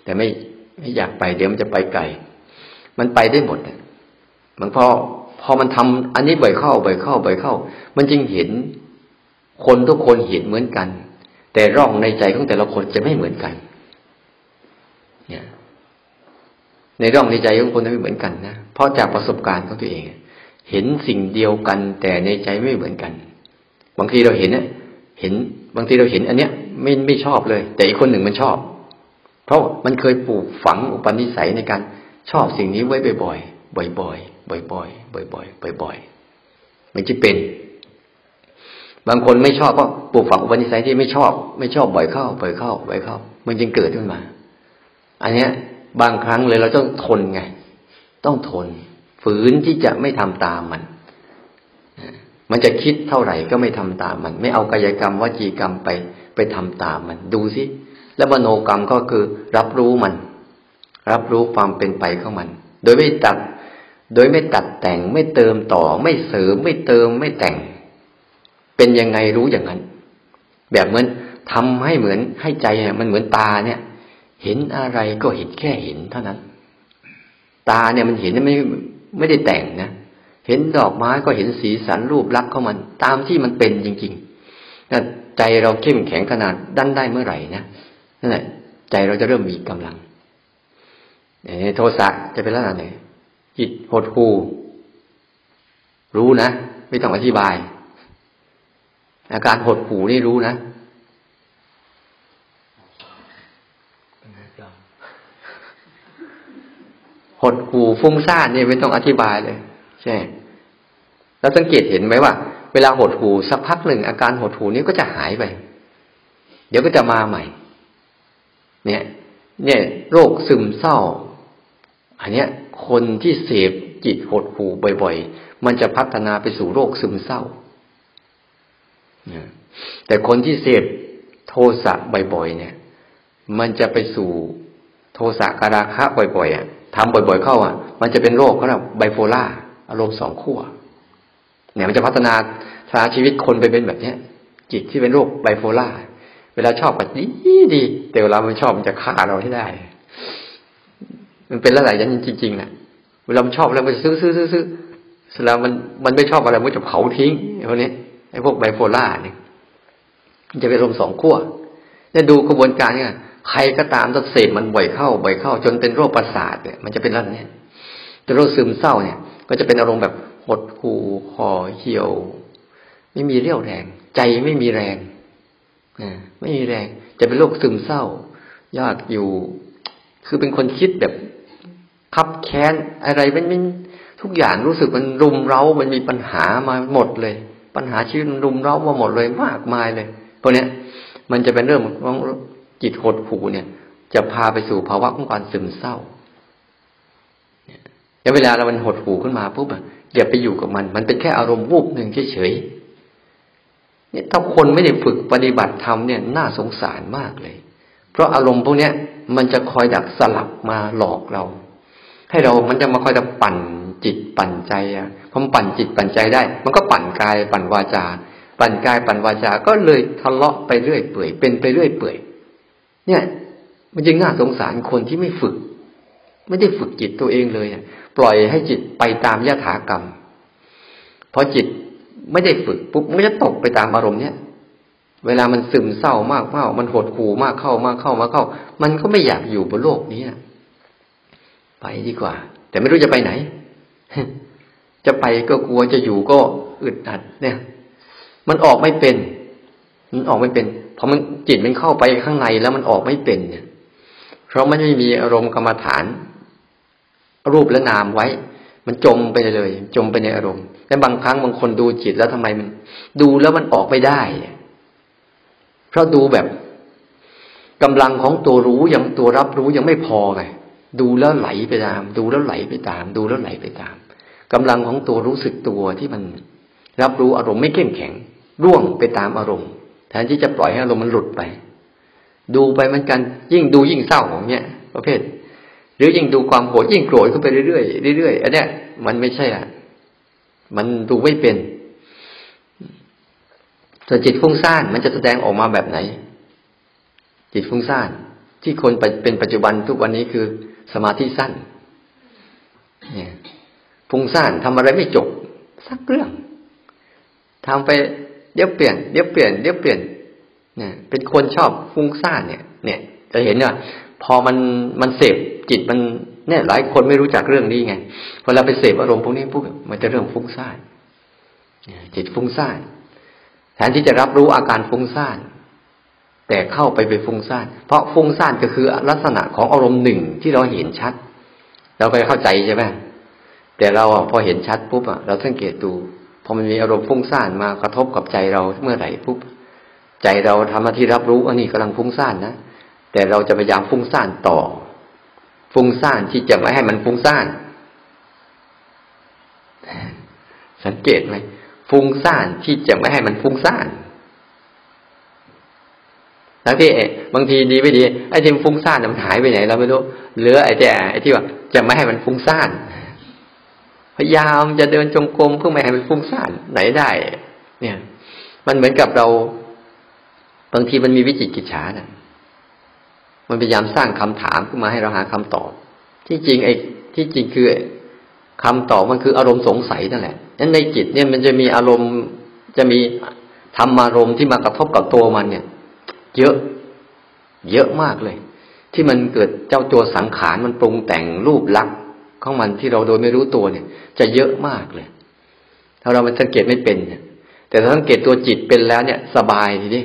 แต่ไม่ไม่อยากไปเดี๋ยวมันจะไปไกล มันไปได้หมดมันพอพอมันทำอันนี้บ่อยเข้าบ่อยเข้าบ่อยเข้า มันจึงเห็นคนทุกคนเห็นเหมือนกัน แต่ร่องในใจของแต่ละคนจะไม่เหมือนกัน เนี่ย ในร่องในใจของคนไม่เหมือนกันนะเพราะจากประสบการณ์ของตัวเอง เห็นสิ่งเดียวกัน แต่ในใจไม่เหมือนกัน บางทีเราเห็นเนี่ย เห็นบางทีเราเห็นอันเนี้ยไม่ไม่ชอบเลย แต่อีกคนหนึ่งมันชอบ เพราะมันเคยปลูกฝังอุปนิสัยในการชอบสิ่งนี้ไว้บ่อยๆบ่อยๆบ่อยๆบ่อยๆบ่อยๆมันจะเป็น บางคนไม่ชอบเพราะปลูกฝังอุปนิสัยที่ไม่ชอบ ไม่ชอบบ่อยเข้าบ่อยเข้าบ่อยเข้า มันจึงเกิดขึ้นมา อันเนี้ย บางครั้งเลยเราต้องทนไง ต้องทนฝืนที่จะไม่ทำตามมัน มันจะคิดเท่าไหร่ก็ไม่ทำตามมัน ไม่เอากายกรรมวจีกรรมไปไปทำตามมัน ดูสิแล้วมโนกรรมก็คือรับรู้มัน รับรู้ความเป็นไปของมัน โดยไม่ตัด โดยไม่ตัดแต่งไม่เติมต่อ ไม่เสริมไม่เติมไม่แต่ง เป็นยังไงรู้อย่างนั้น แบบเหมือนทำให้เหมือนให้ใจมันเหมือนตาเนี่ย เห็นอะไรก็เห็นแค่เห็นเท่านั้น ตาเนี่ยมันเห็นไม่ไม่ได้แต่งนะ เห็นดอกไม้ก็เห็นสีสันรูปลักษณ์ของมันตามที่มันเป็นจริงๆถ้าใจเราเข้มแข็งขนาดดันได้เมื่อไหร่นะนั่นแหละใจเราจะเริ่มมีกำลังโทสะจะเป็นลักษณะไหนจิตหดหูรู้นะไม่ต้องอธิบาย อาการหดหูนี่รู้นะหดหูฟุ้งซ่านนี่ไม่ต้องอธิบายเลย ใช่ แล้วสังเกตเห็นไหมว่า เวลาหดหูสักพักหนึ่งอาการหดหูนี้ก็จะหายไป เดี๋ยวก็จะมาใหม่ เนี่ย เนี่ย โรคซึมเศร้า อันเนี้ย คนที่เสพจิตหดหูบ่อยๆ มันจะพัฒนาไปสู่โรคซึมเศร้า แต่คนที่เสพโทสะบ่อยๆ เนี่ย มันจะไปสู่โทสะการาคะบ่อยๆอะทำบ่อยๆเข้าอะ มันจะเป็นโรคเขาเรียกไบโพล่า อารมณ์สองขั้วเนี่ยมันจะพัฒนาสาชีวิตคนไปเป็นแบบเนี้ย จิตที่เป็นโรคไบโพล่าเวลาชอบก็ดีดี แต่เวลาไม่ชอบมันจะฆ่าเราให้ได้ มันเป็นอะไรอย่างนี้จริงๆนะเวลามันชอบแล้วมันซื้อซื้อซื้อซื้อเสร็จแล้วมันมันไม่ชอบอะไรมันจะเผาทิ้งไอ้พวกนี้ไอ้พวกไบโพล่าเนี่ยมันจะเป็นลมสองขั้วเนี่ยดูกระบวนการเนี่ยใครก็ตามถ้าเสพมันบ่อยเข้าบ่อยเข้า จนเป็นโรคประสาทเนี่ยมันจะเป็นรันเนี่ยแต่โรคซึมเศร้าเนี่ย ก็จะเป็นอารมณ์แบบหดหู่คอเหี่ยว ไม่มีเรี่ยวแรง ใจไม่มีแรงไม่มีแรง จะเป็นโรคซึมเศร้า ยากอยู่ คือเป็นคนคิดแบบคับแค้นอะไรมันไม่ทุกอย่างรู้สึกมันรุมเร้า มันมีปัญหามาหมดเลย ปัญหาชีวิตมันรุมเร้ามาหมดเลยมากมายเลยพวกเนี้ย มันจะเป็นเรื่องของจิตหดหู่เนี่ย จะพาไปสู่ภาวะของการซึมเศร้า เนี่ยเวลาเรามันหดหูขึ้นมาปุ๊บอะอย่าไปอยู่กับมัน มันเป็นแค่อารมณ์วูบหนึ่งเฉยๆเนี่ยถ้าคนไม่ได้ฝึกปฏิบัติธรรมเนี่ยน่าสงสารมากเลย เพราะอารมณ์พวกเนี้ยมันจะคอยดักสลับมาหลอกเรา ให้เรามันจะมาคอยจะปั่นจิตปั่นใจอะพอมปั่นจิตปั่นใจได้ มันก็ปั่นกายปั่นวาจา ปั่นกายปั่นวาจา ก็เลยทะเลาะไปเรื่อยเปื่อยเป็นไปเรื่อยเปื่อย เนี่ย มันจึงน่าสงสารคนที่ไม่ฝึก ไม่ได้ฝึกจิตตัวเองเลยปล่อยให้จิตไปตามยถากรรมพอจิตไม่ได้ฝึกปุ๊บมันจะตกไปตามอารมณ์เนี้ยเวลามันซึมเศร้ามากเข้ามันหดหู่มากเข้ามากเข้ามาเข้า มันก็ไม่อยากอยู่บนโลกนี้ไปดีกว่า แต่ไม่รู้จะไปไหน จะไปก็กลัวจะอยู่ก็อึดอัด เนี่ย มันออกไม่เป็น มันออกไม่เป็นพอมันจิตมันเข้าไปข้างในแล้วมันออกไม่เป็นเนี่ย เพราะมันไม่มีอารมณ์กรรมฐาน รูปและนามไว้ มันจมไปเลย จมไปในอารมณ์และบางครั้งบางคนดูจิตแล้วทำไมมันดูแล้วมันออกไม่ได้ เพราะดูแบบกำลังของตัวรู้ยังตัวรับรู้ยังไม่พอไงดูแล้วไหลไปตาม ดูแล้วไหลไปตาม ดูแล้วไหลไปตามกำลังของตัวรู้สึกตัวที่มันรับรู้อารมณ์ไม่เข้มแข็ง ร่วงไปตามอารมณ์แทนที่จะปล่อยให้อารมณ์มันหลุดไป ดูไปมันกันยิ่งดูยิ่งเศร้าของเนี้ยประเภท หรือยิ่งดูความโกรธยิ่งโกรธขึ้นไปเรื่อยๆเรื่อยๆอันเนี้ยมันไม่ใช่อะ มันดูไม่เป็นส่วนจิตฟุ้งซ่านมันจะแสดงออกมาแบบไหน จิตฟุ้งซ่านที่คนเป็นปัจจุบันทุกวันนี้คือสมาธิสั้น เนี่ยฟุ้งซ่านทำอะไรไม่จบ สักเรื่องทำไปเดี๋ยวเปลี่ยนเดี๋ยวเปลี่ยนเดี๋ยวเปลี่ยนเนี่ยเป็นคนชอบฟุ้งซ่านเนี่ย เนี่ย จะเห็นว่า พอมันมันเสพจิตมันเนี่ยหลายคนไม่รู้จักเรื่องนี้ไงพอเราไปเสพอารมณ์พวกนี้ปุ๊บมันจะเรื่องฟุ้งซ่านจิตฟุ้งซ่านแทนที่จะรับรู้อาการฟุ้งซ่านแต่เข้าไปไปฟุ้งซ่านเพราะฟุ้งซ่านก็คือลักษณะของอารมณ์หนึ่งที่เราเห็นชัด เราก็จะเข้าใจใช่ไหมแต่เราพอเห็นชัดปุ๊บอะเราสังเกตดูพอมันมีอารมณ์ฟุ้งซ่านมากระทบกับใจเราเมื่อไหร่ปุ๊บใจเราทำหน้าที่รับรู้อันนี้กำลังฟุ้งซ่านนะ แต่เราจะพยายามฟุ้งซ่านต่อ ฟุ้งซ่านที่จะไม่ให้มันฟุ้งซ่าน สังเกตไหมฟุ้งซ่านที่จะไม่ให้มันฟุ้งซ่านแล้วที่บางทีดีไม่ดีไอ้ที่มันฟุ้งซ่านมันหายไปไหนเราไม่รู้เหลือไอ้แต่ไอ้ที่ว่าจะไม่ให้มันฟุ้งซ่านพยายามจะเดินจงกรมเพื่อไม่ให้มันฟุ้งซ่านไหนได้ เนี่ย มันเหมือนกับเรา บางทีมันมีวิจิตกิจฉานะ มันพยายามสร้างคำถามขึ้นมาให้เราหาคำตอบ ที่จริงไอ้ที่จริงคือคำตอบมันคืออารมณ์สงสัยนั่นแหละนั้นในจิตเนี่ยมันจะมีอารมณ์จะมีธรรมอารมณ์ที่มากระทบกับตัวมันเนี่ย เยอะ เยอะมากเลย ที่มันเกิดเจ้าตัวสังขารมันปรุงแต่งรูปลักษณ์ของมันที่เราโดยไม่รู้ตัวเนี่ย จะเยอะมากเลย ถ้าเรามันสังเกตไม่เป็นเนี่ยแต่ถ้าสังเกตตัวจิตเป็นแล้วเนี่ย สบายทีนี้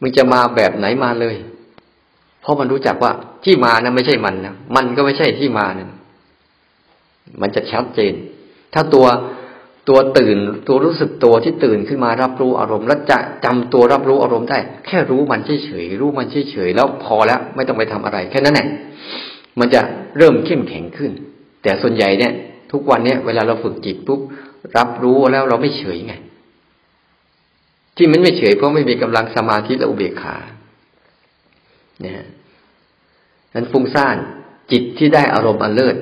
มึงจะมาแบบไหนมาเลย เพราะมันรู้จักว่าที่มานะไม่ใช่มันนะมันก็ไม่ใช่ที่มานะมันจะชัดเจน ถ้าตัวตัวตื่นตัวรู้สึกตัวที่ตื่นขึ้นมารับรู้อารมณ์ แล้วจะจำตัวรับรู้อารมณ์ได้ แค่รู้มันเฉยๆรู้มันเฉยๆแล้วพอแล้วไม่ต้องไปทำอะไร แค่นั้นแหละมันจะเริ่มเข้มแข็งขึ้น แต่ส่วนใหญ่เนี่ย ทุกวันเนี่ยเวลาเราฝึกจิตปุ๊บรับรู้แล้วเราไม่เฉยไง ที่มันไม่เฉยเพราะไม่มีกำลังสมาธิและอุเบกขา เนี่ยนั้นฟุ้งซ่านจิตที่ได้อารมณ์อันเลิศ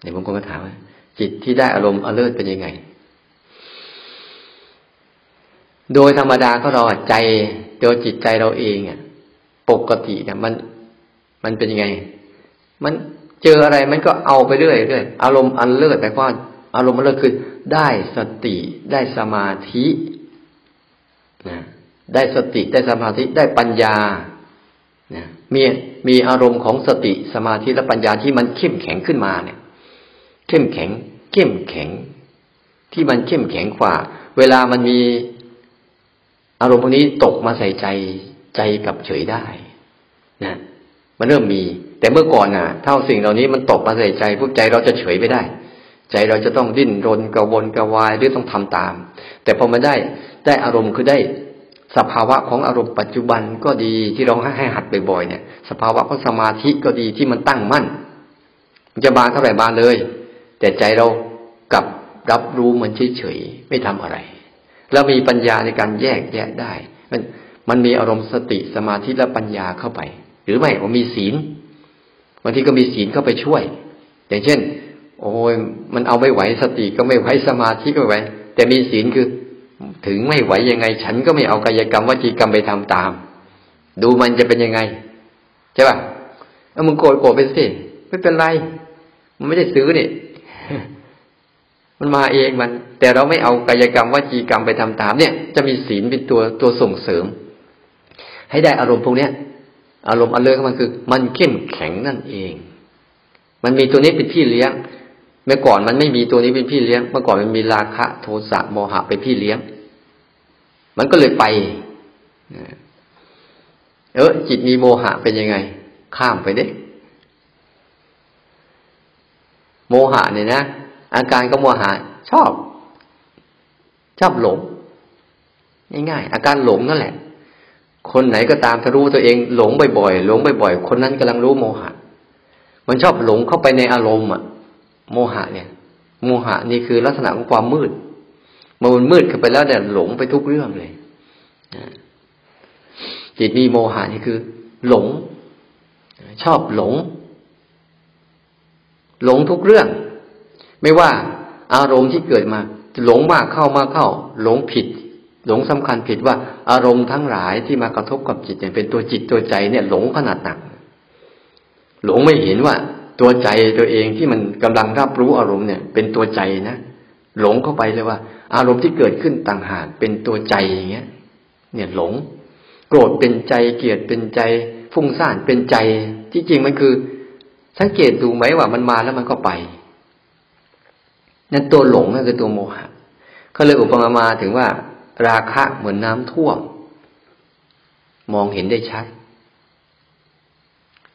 เดี๋ยวผมก็มาถามว่าจิตที่ได้อารมณ์อเลิศเป็นยังไง โดยธรรมดาก็เราใจเดียวจิตใจเราเองอะ ปกติเนี่ยมัน มันเป็นยังไง มันเจออะไรมันก็เอาไปเรื่อยเรื่อยอารมณ์อันเลิศแต่ว่าอารมณ์อันเลิศคือ ได้สติได้สมาธินะ ได้สติได้สมาธิได้ปัญญานะมีมีอารมณ์ของสติสมาธิและปัญญาที่มันเข้มแข็งขึ้นมาเนี่ย เข้มแข็ง เข้มแข็ง ที่มันเข้มแข็งกว่า เวลามันมีอารมณ์พวกนี้ตกมาใส่ใจใจกับเฉยได้นะมันเริ่มมี แต่เมื่อก่อนน่ะ เท่าสิ่งเหล่านี้มันตกมาใส่ใจพวกใจเราจะเฉยไม่ได้ ใจเราจะต้องดิ้นรนกระวนกระวายหรือต้องทำตาม แต่พอมาได้ได้อารมณ์คือได้ สภาวะของอารมณ์ปัจจุบันก็ดีที่เราให้หัดบ่อยๆเนี่ย สภาวะของสมาธิก็ดีที่มันตั้งมั่นมันจะบานเท่าไหร่บานเลย แต่ใจเรากับรับรู้มันเฉยๆไม่ทำอะไร แล้วมีปัญญาในการแยกแยะได้ มันมันมีอารมณ์สติสมาธิและปัญญาเข้าไป หรือไม่ว่ามีศีลบางทีก็มีศีลเข้าไปช่วย อย่างเช่น โอ้ยมันเอาไม่ไหวสติก็ไม่ไหวสมาธิก็ไม่ไหวแต่มีศีลคือ ถึงไม่ไหวยังไง ฉันก็ไม่เอากายกรรมวจีกรรมไปทำตาม ดูมันจะเป็นยังไง ใช่ป่ะเอามึงโกรธโกรธไปสิไม่เป็นไร มันไม่ได้ซื้อนี่มันมาเองมัน แต่เราไม่เอากายกรรมวจีกรรมไปทำตาม เนี่ย จะมีศีลเป็นตัวตัวส่งเสริม ให้ได้อารมณ์พวกเนี้ย อารมณ์อันเลิศของมันคือ มันเข้มแข็งนั่นเอง มันมีตัวนี้เป็นพี่เลี้ยง เมื่อก่อนมันไม่มีตัวนี้เป็นพี่เลี้ยง เมื่อก่อนมันมีราคะ โทสะโมหะเป็นพี่เลี้ยง มันก็เลยไป เออจิตมีโมหะเป็นยังไง ข้ามไปเด้โมหะเนี่ยนะอาการก็โมหะ ชอบ ชอบหลงง่ายๆอาการหลงนั่นแหละ คนไหนก็ตามถ้ารู้ตัวเองหลงบ่อยๆหลงบ่อยๆคนนั้นกำลังรู้โมหะ มันชอบหลงเข้าไปในอารมณ์อะ โมหะเนี่ย โมหะนี่คือลักษณะของความมืดมันมืดเข้าไปแล้วเนี่ยหลงไปทุกเรื่องเลยจิตมีโมหะนี่คือ หลง ชอบหลง หลงทุกเรื่อง ไม่ว่าอารมณ์ที่เกิดมา หลงมากเข้ามากเข้า หลงผิด หลงสำคัญผิดว่า อารมณ์ทั้งหลายที่มากระทบกับจิตเนี่ยเป็นตัวจิตตัวใจเนี่ย หลงขนาดหนัก หลงไม่เห็นว่า ตัวใจตัวเองที่มันกำลังรับรู้อารมณ์เนี่ย เป็นตัวใจนะหลงเข้าไปเลยว่า อารมณ์ที่เกิดขึ้นต่างหากเป็นตัวใจอย่างเงี้ย เนี่ยหลง โกรธเป็นใจเกลียดเป็นใจฟุ้งซ่านเป็นใจ ที่จริงมันคือ สังเกตดูไหมว่ามันมาแล้วมันก็ไปนั่นตัวหลงนั่นคือตัวโมหะเขาเลยอุปมามาถึงว่า ราคะเหมือนน้ำท่วม มองเห็นได้ชัด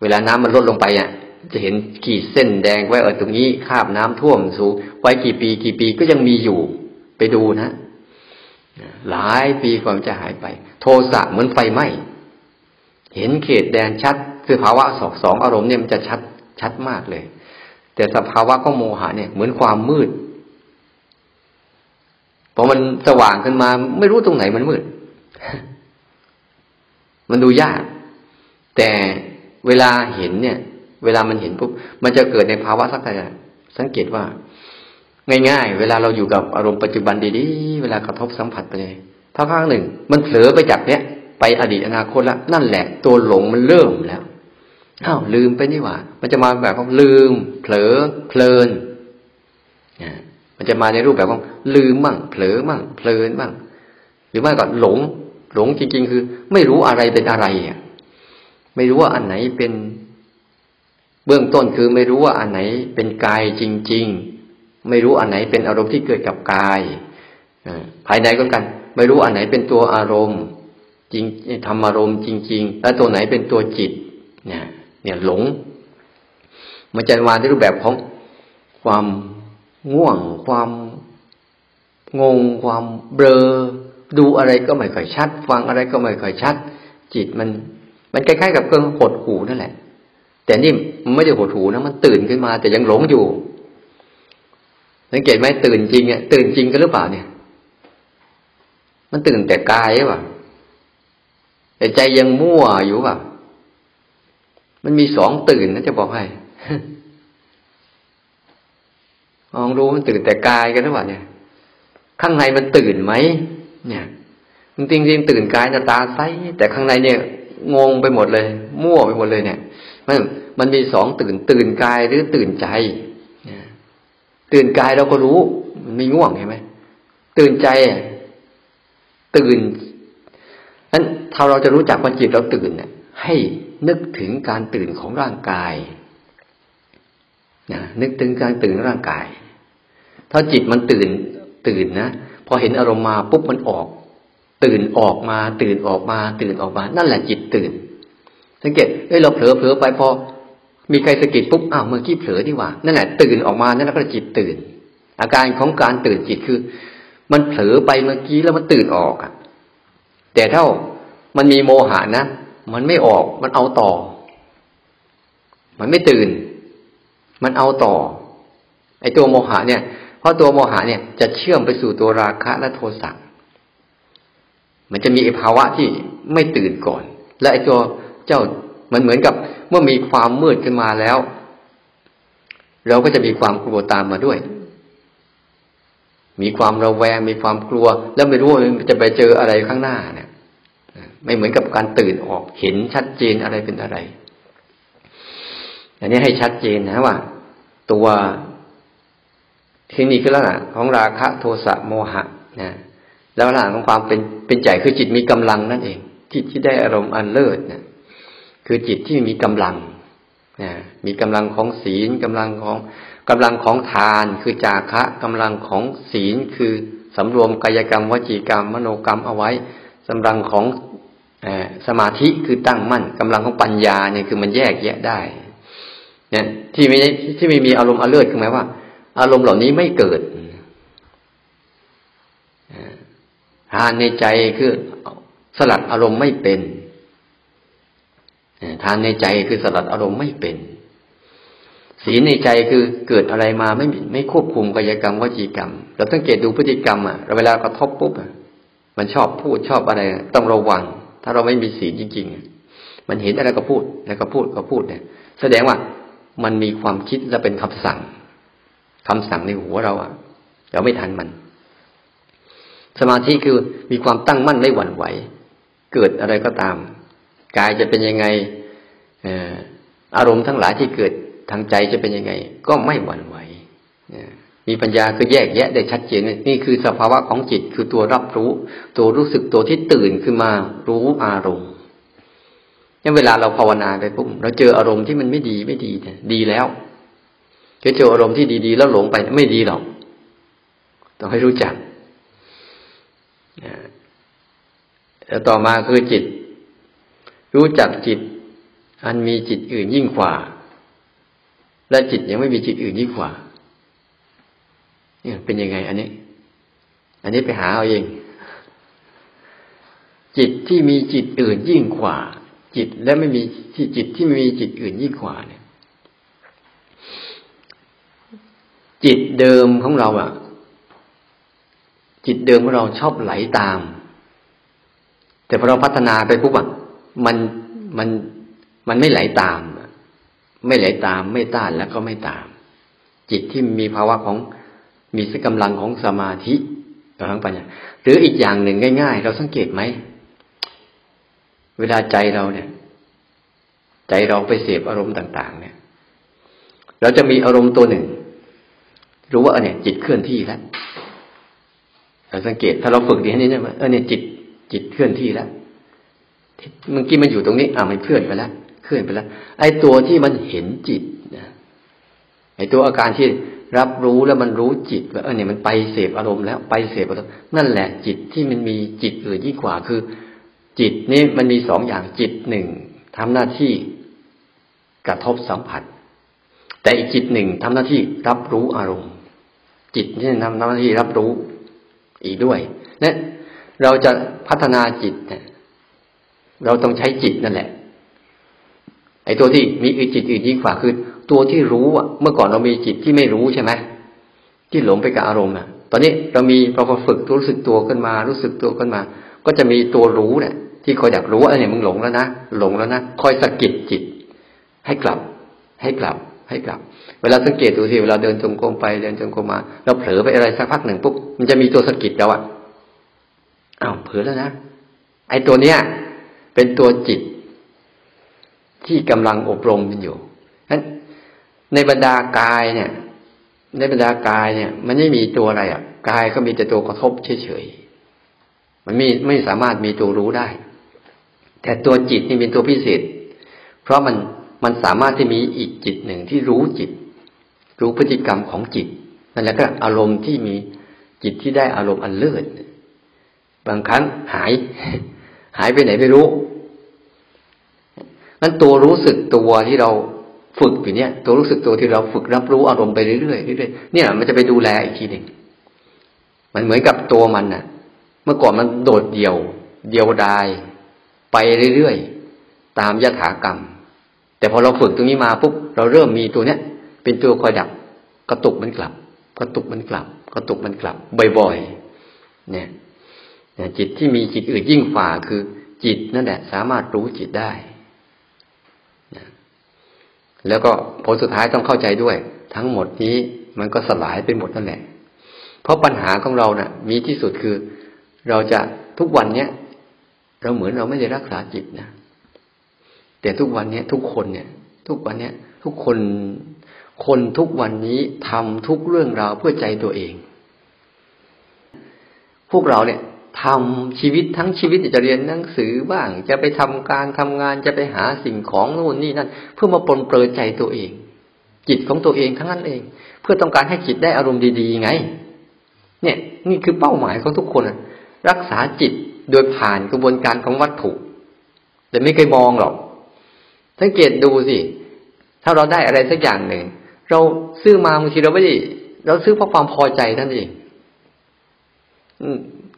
เวลาน้ำมันลดลงไปอะ จะเห็นขีดเส้นแดงไว้เออตรงนี้คาบน้ำท่วมสูงไว้กี่ปีกี่ปีก็ยังมีอยู่ไปดูนะ หลายปีกว่าจะหายไป โทสะเหมือนไฟไหม้เห็นเขตแดนชัด คือภาวะสองสองอารมณ์เนี่ยมันจะชัดชัดมากเลย แต่สภาวะของโมหะเนี่ยเหมือนความมืดพอมันสว่างขึ้นมา ไม่รู้ตรงไหนมันมืด มันดูยาก แต่เวลาเห็นเนี่ย เวลามันเห็นปุ๊บมันจะเกิดในภาวะสักอย่สังเกตว่า ง่ายๆ เวลาเราอยู่กับอารมณ์ปัจจุบันดีๆ เวลากระทบสัมผัสไปเลยถ้าครั้งหนึ่ง มันเผลอไปจากเนี้ยไปอดีตอนาคตแล้วนั่นแหละ ตัวหลงมันเริ่มแล้วอ้าวลืมไปนี่หว่า มันจะมาแบบว่าลืม เผลอเพลินมันจะมาในรูปแบบของลืมมั่งเผลอมั่งเพลินบ้างหรือไม่ก็หลง หลงจริง ๆ คือ ไม่รู้อะไรเป็นอะไรอะไม่รู้ว่าอันไหนเป็น เบื้องต้นคือไม่รู้ว่าอันไหนเป็นกายจริง ๆ ไม่รู้อันไหนเป็นอารมณ์ที่เกิดกับกายภายในก็กัน ไม่รู้อันไหนเป็นตัวอารมณ์ จริงทำอารมณ์จริง ๆ แล้วตัวไหนเป็นตัวจิต เนี่ย เนี่ยหลง มันจะมาในรูปแบบของความง่วง ความงง ความเบลอ ดูอะไรก็ไม่ค่อยชัด ฟังอะไรก็ไม่ค่อยชัด จิตมัน มันคล้ายๆกับเครื่องหดหูนั่นแหละ แต่นี่มันไม่ได้หดหูนะมันตื่นขึ้นมา แต่ยังหลงอยู่สังเกตไหมตื่นจริงอะตื่นจริงกันหรือเปล่าเนี่ย มันตื่นแต่กายหรือเปล่าแต่ใจยังมั่วอยู่เปล่ามันมีสองตื่นนะจะบอกให้มองรู้มันตื่นแต่กายกันหรือเปล่าเนี่ย ข้างในมันตื่นไหมเนี่ยจริงจริงตื่นกายตาใสแต่ข้างในเนี่ย งงไปหมดเลย มั่วไปหมดเลยเนี่ย มันมันมีสองตื่น ตื่นกายหรือตื่นใจตื่นกายเราก็รู้ มันมีง่วงเห็นไหมตื่นใจตื่นนั้นถ้าเราจะรู้จักว่าจิตเราตื่นเนี่ยให้นึกถึงการตื่นของร่างกายนะนึกถึงการตื่นร่างกาย ถ้าจิตมันตื่นตื่นนะพอเห็นอารมณ์มาปุ๊บมันออก ตื่นออกมา ตื่นออกมา ตื่นออกมา นั่นแหละจิตตื่น สังเกตเอ้ยเราเผลอเผลอไปพอ มีใครสะกิดปุ๊บอ้าวเมื่อกี้เผลอที่ว่านั่นแหละตื่นออกมานั่นแหละก็จิตตื่น อาการของการตื่นจิตคือ มันเผลอไปเมื่อกี้แล้วมันตื่นออกอะ แต่ถ้ามันมีโมหะนะมันไม่ออกมันเอาต่อ มันไม่ตื่น มันเอาต่อ ไอ้ตัวโมหะเนี่ย เพราะตัวโมหะเนี่ยจะเชื่อมไปสู่ตัวราคะและโทสะมันจะมีภาวะที่ไม่ตื่นก่อน และไอ้ตัว เจ้ามันเหมือนกับเมื่อมีความมืดขึ้นมาแล้ว เราก็จะมีความกลัวตามมาด้วย มีความระแวง มีความกลัว แล้วไม่รู้ว่าจะไปเจออะไรข้างหน้าเนี่ยไม่เหมือนกับการตื่นออกเห็นชัดเจนอะไรเป็นอะไร อันนี้ให้ชัดเจนนะว่า ตัวที่นี่คือลักษณะของราคะโทสะโมหะนะแล้วลักษณะของความเป็นเป็นใจคือจิตมีกำลังนั่นเองจิตที่ได้อารมณ์อันเลิศนะ คือจิตที่มีกำลังนะมีกำลังของศีลกำลังของกำลังของทาน คือจาคะกำลังของศีลคือสำรวมกายกรรมวจีกรรม มโนกรรมเอาไว้กำลังของสมาธิคือตั้งมั่นกำลังของปัญญาเนี่ยคือมันแยกแยะได้เนี่ยที่ไม่ที่ไม่มีอารมณ์อเลิศคือหมายว่า อารมณ์เหล่านี้ไม่เกิดทานในใจคือสลัดอารมณ์ไม่เป็น ทานในใจคือสลัดอารมณ์ไม่เป็น ศีลในใจคือเกิดอะไรมาไม่ไม่ควบคุมกายกรรมวจีกรรม เราต้องเกตดูพฤติกรรมอะเวลากระทบปุ๊บมันชอบพูดชอบอะไร ต้องระวัง ถ้าเราไม่มีศีลจริงๆ มันเห็นอะไรก็พูดแล้วก็พูดก็พูดเนี่ย แสดงว่ามันมีความคิดและเป็นคำสั่งคำสั่งในหัวเราอะเราไม่ทันมัน สมาธิคือมีความตั้งมั่นไม่หวั่นไหว เกิดอะไรก็ตาม กายจะเป็นยังไงอารมณ์ทั้งหลายที่เกิดทางใจจะเป็นยังไง ก็ไม่หวั่นไหวมีปัญญาคือแยกแยะได้ชัดเจนนี่คือสภาวะของจิตคือตัวรับรู้ ตัวรู้สึกตัวที่ตื่นขึ้นมารู้อารมณ์นี่เวลาเราภาวนาไปปุ๊บเราเจออารมณ์ที่มันไม่ดีไม่ดีดีแล้วเจออารมณ์ที่ดีๆแล้วหลงไปไม่ดีหรอกต้องให้รู้จักแล้วต่อมาคือจิต รู้จักจิต อันมีจิตอื่นยิ่งกว่า และจิตยังไม่มีจิตอื่นยิ่งกว่า เนี่ยเป็นยังไง อันนี้ อันนี้ไปหาเอาเอง จิตที่มีจิตอื่นยิ่งกว่า จิตและไม่มีที่จิตที่ไม่มีจิตอื่นยิ่งกว่าเนี่ย จิตเดิมของเราอะจิตเดิมของเราชอบไหลตาม แต่พอเราพัฒนาไปปุ๊บอะ มันมันมันไม่ไหลตามไม่ไหลตามไม่ต้านแล้วก็ไม่ตาม จิตที่มีภาวะของมีสกำลังของสมาธิกับทั้งปัญญาหรืออีกอย่างหนึ่งง่าย ๆ เราสังเกตไหมเวลาใจเราเนี่ย ใจเราไปเสพอารมณ์ต่าง ๆ เนี่ย เราจะมีอารมณ์ตัวหนึ่ง รู้ว่าเนี่ย จิตเคลื่อนที่แล้วเราสังเกตถ้าเราฝึกดีนี้เนี่ยเออเนี่ยจิตจิตเคลื่อนที่แล้ว เมื่อกี้มันอยู่ตรงนี้ อ่ามันเคลื่อนไปแล้วเคลื่อนไปแล้ว ไอ้ตัวที่มันเห็นจิตนะไอ้ตัวอาการที่รับรู้แล้วมันรู้จิตว่าเออเนี่ยมันไปเสพอารมณ์แล้วไปเสพอารมณ์นั่นแหละจิตที่มันมีจิตอื่นยิ่งกว่าคือ จิตนี่มันมีสองอย่างจิตหนึ่งทำหน้าที่กระทบสัมผัส แต่อีกจิตหนึ่งทำหน้าที่รับรู้อารมณ์ จิตนี่ทำหน้าที่รับรู้อีกด้วยเนี่ยเราจะพัฒนาจิตเนี่ย เราต้องใช้จิตนั่นแหละ ไอ้ตัวที่มีอจิตอื่นยิ่งกว่าคือ ตัวที่รู้อะ เมื่อก่อนเรามีจิตที่ไม่รู้ใช่ไหมที่หลงไปกับอารมณ์อะ ตอนนี้เรามีพอฝึกรู้สึกตัวขึ้นมา รู้สึกตัวขึ้นมา ก็จะมีตัวรู้เนี่ยที่คอยอยากรู้ว่าเนี่ยมึงหลงแล้วนะหลงแล้วนะคอยสะกิดจิต ให้กลับ ให้กลับ ให้กลับ เวลาสังเกตดูสิเวลาเดินจงกรมไปเดินจงกรมมาเราเผลอไปอะไรสักพักหนึ่งปุ๊บมันจะมีตัวสะกิดเราอะอ้าวเผลอแล้วนะไอ้ตัวเนี้ย เป็นตัวจิต ที่กำลังอบรมมันอยู่นั้นในบรรดากายเนี่ย ในบรรดากายเนี่ย มันไม่มีตัวอะไรอะกายก็มีแต่ตัวกระทบเฉยๆมันไม่ไม่สามารถมีตัวรู้ได้ แต่ตัวจิตนี่เป็นตัวพิเศษ เพราะมันมันสามารถที่มีอีกจิตหนึ่งที่รู้จิต รู้พฤติกรรมของจิตนั่นแหละก็อารมณ์ที่มีจิตที่ได้อารมณ์อันเลิศบางครั้งหาย หายไปไหนไม่รู้นั้นตัวรู้สึกตัวที่เราฝึกอยู่เนี่ย ตัวรู้สึกตัวที่เราฝึกรับรู้อารมณ์ไปเรื่อยๆเรื่อยๆเนี่ย มันจะไปดูแลอีกทีหนึ่งมันเหมือนกับตัวมันน่ะ เมื่อก่อนมันโดดเดี่ยว เดียวดาย ไปเรื่อยๆตามยถากรรม แต่พอเราฝึกตรงนี้มาปุ๊บเราเริ่มมีตัวเนี้ย เป็นตัวคอยดับ กระตุกมันกลับ กระตุกมันกลับ กระตุกมันกลับบ่อยๆเนี่ย จิตที่มีจิตอื่นยิ่งฝ่าคือจิตนั่นแหละ สามารถรู้จิตได้ แล้วก็ผลสุดท้ายต้องเข้าใจด้วย ทั้งหมดนี้มันก็สลายไปหมดนั่นแหละ เพราะปัญหาของเราเนะ่ะ มีที่สุดคือ เราจะทุกวันเนี้ยเราเหมือนเราไม่ได้รักษาจิตนะแต่ทุกวันเนี้ย ทุกคนเนี่ย ทุกวันเนี้ย ทุกคนคนทุกวันนี้ทำทุกเรื่องราวเพื่อใจตัวเอง พวกเราเนี่ย ทำชีวิตทั้งชีวิตจะเรียนหนังสือบ้าง จะไปทำการทำงานจะไปหาสิ่งของนู่นนี่นั่น เพื่อมาปลนเปลือใจตัวเอง จิตของตัวเองทั้งนั้นเอง เพื่อต้องการให้จิตได้อารมณ์ดีๆไง เนี่ย นี่คือเป้าหมายของทุกคนรักษาจิตโดยผ่านกระบวนการของวัตถุ แต่ไม่เคยมองหรอก สังเกตดูสิถ้าเราได้อะไรสักอย่างหนึ่งเราซื้อมาบางทีเราไม่ได้เราซื้อเพราะความพอใจนั่นเอง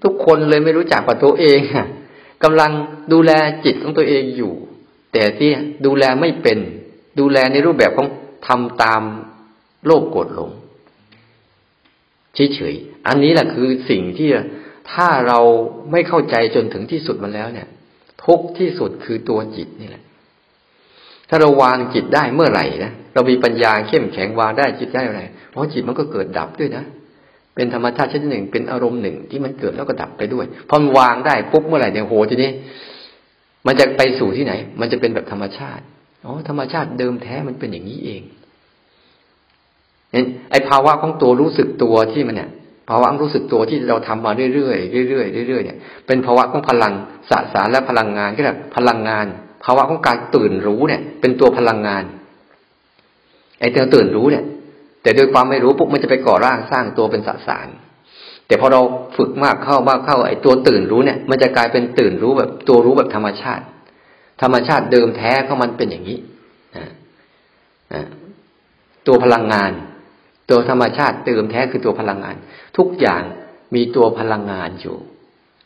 ทุกคนเลยไม่รู้จักว่าตัวเองกำลังดูแลจิตของตัวเองอยู่ แต่ที่ดูแลไม่เป็น ดูแลในรูปแบบของทำตามโลภโกรธหลงเฉยๆอันนี้แหละคือสิ่งที่ถ้าเราไม่เข้าใจจนถึงที่สุดมันแล้วเนี่ย ทุกที่สุดคือตัวจิตนี่แหละ ถ้าเราวางจิตได้เมื่อไหร่นะเรามีปัญญาเข้มแข็งวางได้จิตได้อะไรเพราะจิตมันก็เกิดดับด้วยนะ เป็นธรรมชาติชนิดหนึ่ง เป็นอารมณ์หนึ่งที่มันเกิดแล้วก็ดับไปด้วย พอมันวางได้ปุ๊บเมื่อไหร่เนี่ยโหทีนี้ มันจะไปสู่ที่ไหน มันจะเป็นแบบธรรมชาติอ๋อธรรมชาติเดิมแท้มันเป็นอย่างนี้เองไอภาวะของตัวรู้สึกตัวที่มันเนี่ยภาวะรู้สึกตัวที่เราทำมาเรื่อยๆเรื่อยๆเรื่อยๆเนี่ยเป็นภาวะของพลังสสารและพลังงานก็แบบพลังงาน ภาวะของการตื่นรู้เนี่ย เป็นตัวพลังงานไอ้ตัวตื่นรู้เนี่ย แต่โดยความไม่รู้ปุ๊บมันจะไปก่อร่างสร้างตัวเป็นสสาร แต่พอเราฝึกมากเข้ามากเข้าไอ้ตัวตื่นรู้เนี่ย มันจะกลายเป็นตื่นรู้แบบตัวรู้แบบธรรมชาติ ธรรมชาติเดิมแท้ของมันเป็นอย่างนี้ตัวพลังงาน ตัวธรรมชาติเติมแท้คือตัวพลังงาน ทุกอย่างมีตัวพลังงานอยู่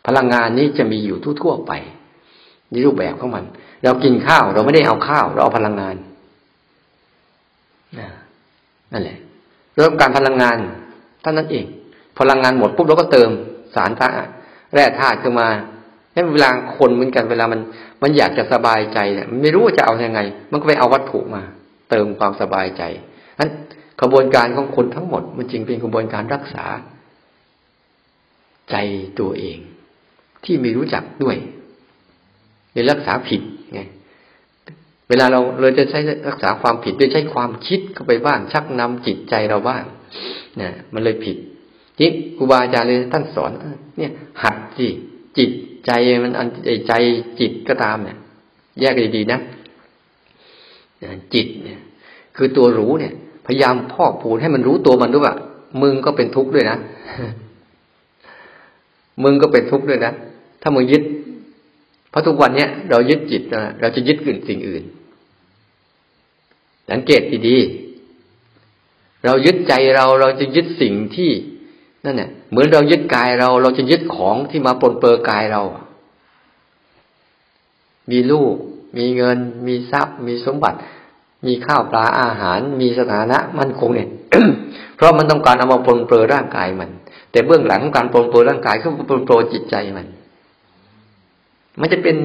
พลังงานนี้จะมีอยู่ทั่วๆไปในรูปแบบของมัน เรากินข้าวเราไม่ได้เอาข้าว เราเอาพลังงานนั่นแหละ เริ่มการพลังงานเท่านั้นเอง พลังงานหมดปุ๊บเราก็เติมสารธาตุแร่ธาตุขึ้นมาให้เวลาคนเหมือนกันเวลามันมันอยากจะสบายใจเนี่ยมันไม่รู้ว่าจะเอาอยัางไง มันก็ไปเอาวัตถุมา เติมความสบายใจนั้นกระบวนการของคนทั้งหมด มันจริงเป็นกระบวนการรักษา ใจตัวเอง ที่ไม่รู้จักด้วยหรือรักษาผิด เวลาเราเราจะใช้รักษาความผิดด้วยใช้ความคิดเข้าไปบ้างชักนำจิตใจเราบ้างนะมันเลยผิดจิตครูบาอาจารย์เลยท่านสอน เนี่ย หัดสิจิตใจมันอันใจจิตก็ตามเนี่ย แยกดีๆนะจิตเนี่ย คือตัวรู้เนี่ย พยายามพอกพูนให้มันรู้ตัวมันด้วยว่ามึงก็เป็นทุกข์ด้วยนะมึงก็เป็นทุกข์ด้วยนะถ้ามึงยึดเพราะทุกวันเนี้ยเรายึดจิตนะเราจะยึดอื่นสิ่งอื่น สังเกตดีๆเรายึดใจเราเราจะยึดสิ่งที่นั่นเนี่ยเหมือนเรายึดกายเรา เราจะยึดของที่มาปนเปื้อกายเรา มีลูก มีเงิน มีทรัพย์ มีสมบัติ มีข้าวปลาอาหาร มีสถานะมั่นคงเนี่ย เพราะมันต้องการเอามาปลนเปลือร่างกายมัน แต่เบื้องหลังของการปลนเปลือร่างกายคือปลนเปลือจิตใจมัน มันจะเป็น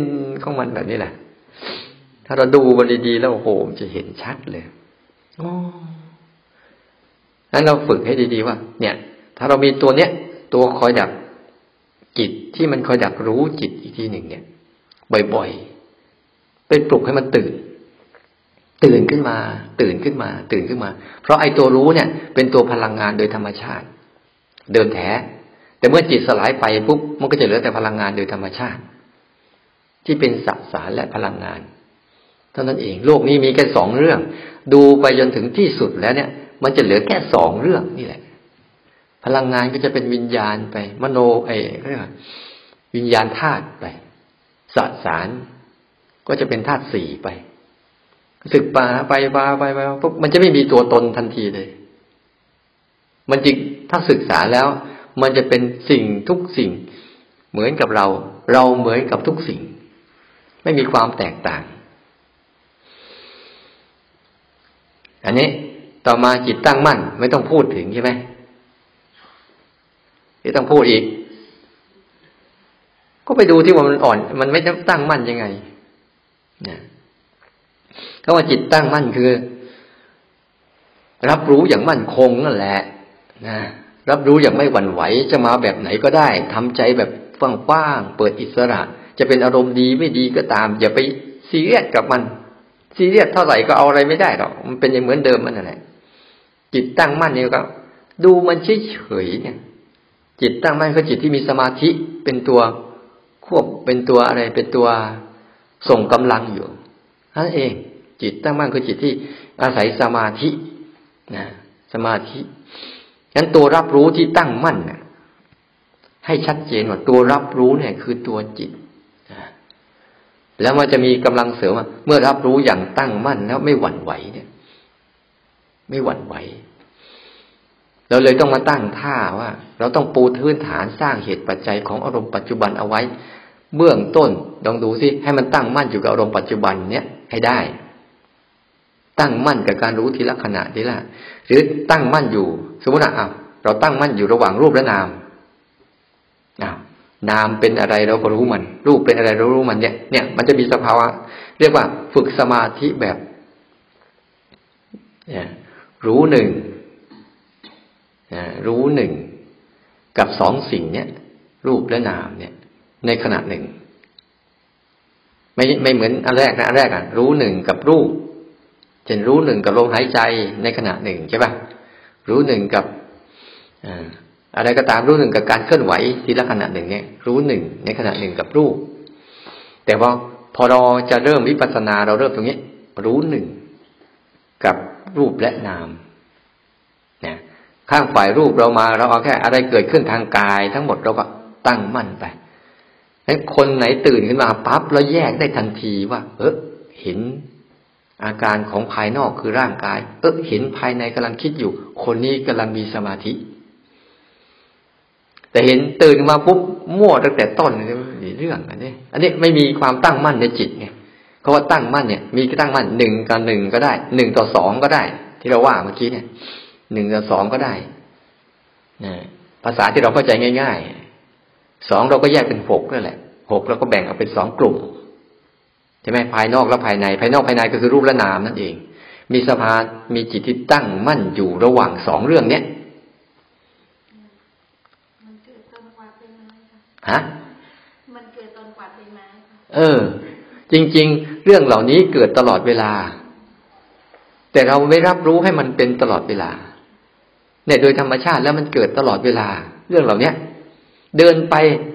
ของมันแบบนี้แหละ ถ้าเราดูมันดีๆแล้วโอ้โหมันจะเห็นชัดเลยอ๋อนั้นเราฝึกให้ดีๆว่า เนี่ย ถ้าเรามีตัวเนี้ยตัวคอยดับจิตที่มันคอยดักรู้จิตอีกทีหนึ่งเนี่ย บ่อยๆไปปลุกให้มันตื่น ตื่นขึ้นมา ตื่นขึ้นมา ตื่นขึ้นมา เพราะไอ้ตัวรู้เนี่ย เป็นตัวพลังงานโดยธรรมชาติ เดิมแท้แต่เมื่อจิตสลายไปปุ๊บมันก็จะเหลือแต่พลังงานโดยธรรมชาติ ที่เป็นสสารและพลังงาน เท่านั้นเอง โลกนี้มีแค่สองเรื่อง ดูไปจนถึงที่สุดแล้วเนี่ย มันจะเหลือแค่สองเรื่องนี่แหละ พลังงานก็จะเป็นวิญญาณไป มโนไอ้เรียกว่าวิญญาณธาตุไปสสารก็จะเป็นธาตุสี่ไปศึกปาไปปาไปไปปุ๊บมันจะไม่มีตัวตนทันทีเลย มันจริงถ้าศึกษาแล้ว มันจะเป็นสิ่งทุกสิ่ง เหมือนกับเรา เราเหมือนกับทุกสิ่ง ไม่มีความแตกต่าง อันนี้ต่อมาจิตตั้งมั่น ไม่ต้องพูดถึงใช่ไหมที่ต้องพูดอีก ก็ไปดูที่ว่ามันอ่อน มันไม่ตั้งมั่นยังไงนะก็ว่าจิตตั้งมั่นคือ รับรู้อย่างมั่นคงนั่นแหละนะรับรู้อย่างไม่หวั่นไหว จะมาแบบไหนก็ได้ทำใจแบบฟ่างๆเปิดอิสระ จะเป็นอารมณ์ดีไม่ดีก็ตาม อย่าไปซีเรียสกับมัน ซีเรียสเท่าไหร่ก็เอาอะไรไม่ได้หรอกมันเป็นอย่างเหมือนเดิมมันนั่นแหละจิตตั้งมั่นนี่ก็ ดูมันเฉยเฉยเนี่ย จิตตั้งมั่นก็จิตที่มีสมาธิเป็นตัวควบเป็นตัวอะไรเป็นตัวส่งกำลังอยู่นั่นเอง จิตตั้งมั่นคือจิตที่อาศัยสมาธินะสมาธิฉะนั้นตัวรับรู้ที่ตั้งมั่นนะให้ชัดเจนว่าตัวรับรู้เนี่ย คือตัวจิต แล้วมันจะมีกำลังเสริมเมื่อรับรู้อย่างตั้งมั่นแล้วไม่หวั่นไหวเนี่ย ไม่หวั่นไหว เราเลยต้องมาตั้งท่าว่า เราต้องปูพื้นฐานสร้างเหตุปัจจัยของอารมณ์ปัจจุบันเอาไว้ เบื้องต้นลองดูสิให้มันตั้งมั่นอยู่กับอารมณ์ปัจจุบันเนี้ยให้ได้ ตั้งมั่นกับการรู้ทีละขณะทีละหรือตั้งมั่นอยู่ สมมติอะเราตั้งมั่นอยู่ระหว่างรูปและนามอ้าวนามเป็นอะไรเราก็รู้มัน รูปเป็นอะไรเรารู้มันเนี่ย เนี่ย มันจะมีสภาวะ เรียกว่าฝึกสมาธิแบบ เนี่ย รู้หนึ่งรู้หนึ่งกับสองสิ่งเนี่ย รูปและนามเนี่ย ในขณะหนึ่ง ไม่ไม่เหมือนอันแรกนะอันแรกอะ รู้หนึ่งกับรูปเช่นรู้หนึ่งกับลมหายใจในขณะหนึ่งใช่ปะรู้หนึ่งกับอะไรก็ตามรู้หนึ่งกับการเคลื่อนไหวทีละขณะหนึ่งเนี่ย รู้หนึ่งในขณะหนึ่งกับรูป แต่ว่าพอเราจะเริ่มวิปัสสนาเราเริ่มตรงนี้ รู้หนึ่งกับรูปและนามนี่ยข้างฝ่ายรูปเรามาเราเอาแค่ อะไรเกิดขึ้นทางกาย ทั้งหมดเราก็ตั้งมั่นไปนั้นคนไหนตื่นขึ้นมาปั๊บแล้วแยกได้ทันทีว่า เออเห็นอาการของภายนอกคือร่างกาย เออเห็นภายในกำลังคิดอยู่ คนนี้กำลังมีสมาธิ แต่เห็นตื่นมาปุ๊บมั่วตั้งแต่ต้น นี่เรื่องอันนี้ อันนี้ไม่มีความตั้งมั่นในจิตไงเพราะว่าตั้งมั่นเนี่ย มีตั้งมั่นหนึ่งกับหนึ่งก็ได้หนึ่งต่อสองก็ได้ ที่เราว่าเมื่อกี้เนี่ยหนึ่งต่อสองก็ได้นะภาษาที่เราเข้าใจง่ายๆสองเราก็แยกเป็นหกนั่นแหละหกเราก็แบ่งออกเป็นสองกลุ่มใช่ไหมภายนอกและภายใน ภายนอกภายในก็คือรูปและนามนั่นเอง มีสภามีจิตที่ตั้งมั่นอยู่ระหว่างสองเรื่องเนี้ยฮะ มันเกิดตอนกวาดใบไม้เออ จริง ๆ เรื่องเหล่านี้เกิดตลอดเวลา แต่เราไม่รับรู้ให้มันเป็นตลอดเวลาเนี่ยโดยธรรมชาติแล้วมันเกิดตลอดเวลา เรื่องเหล่าเนี้ย เดินไป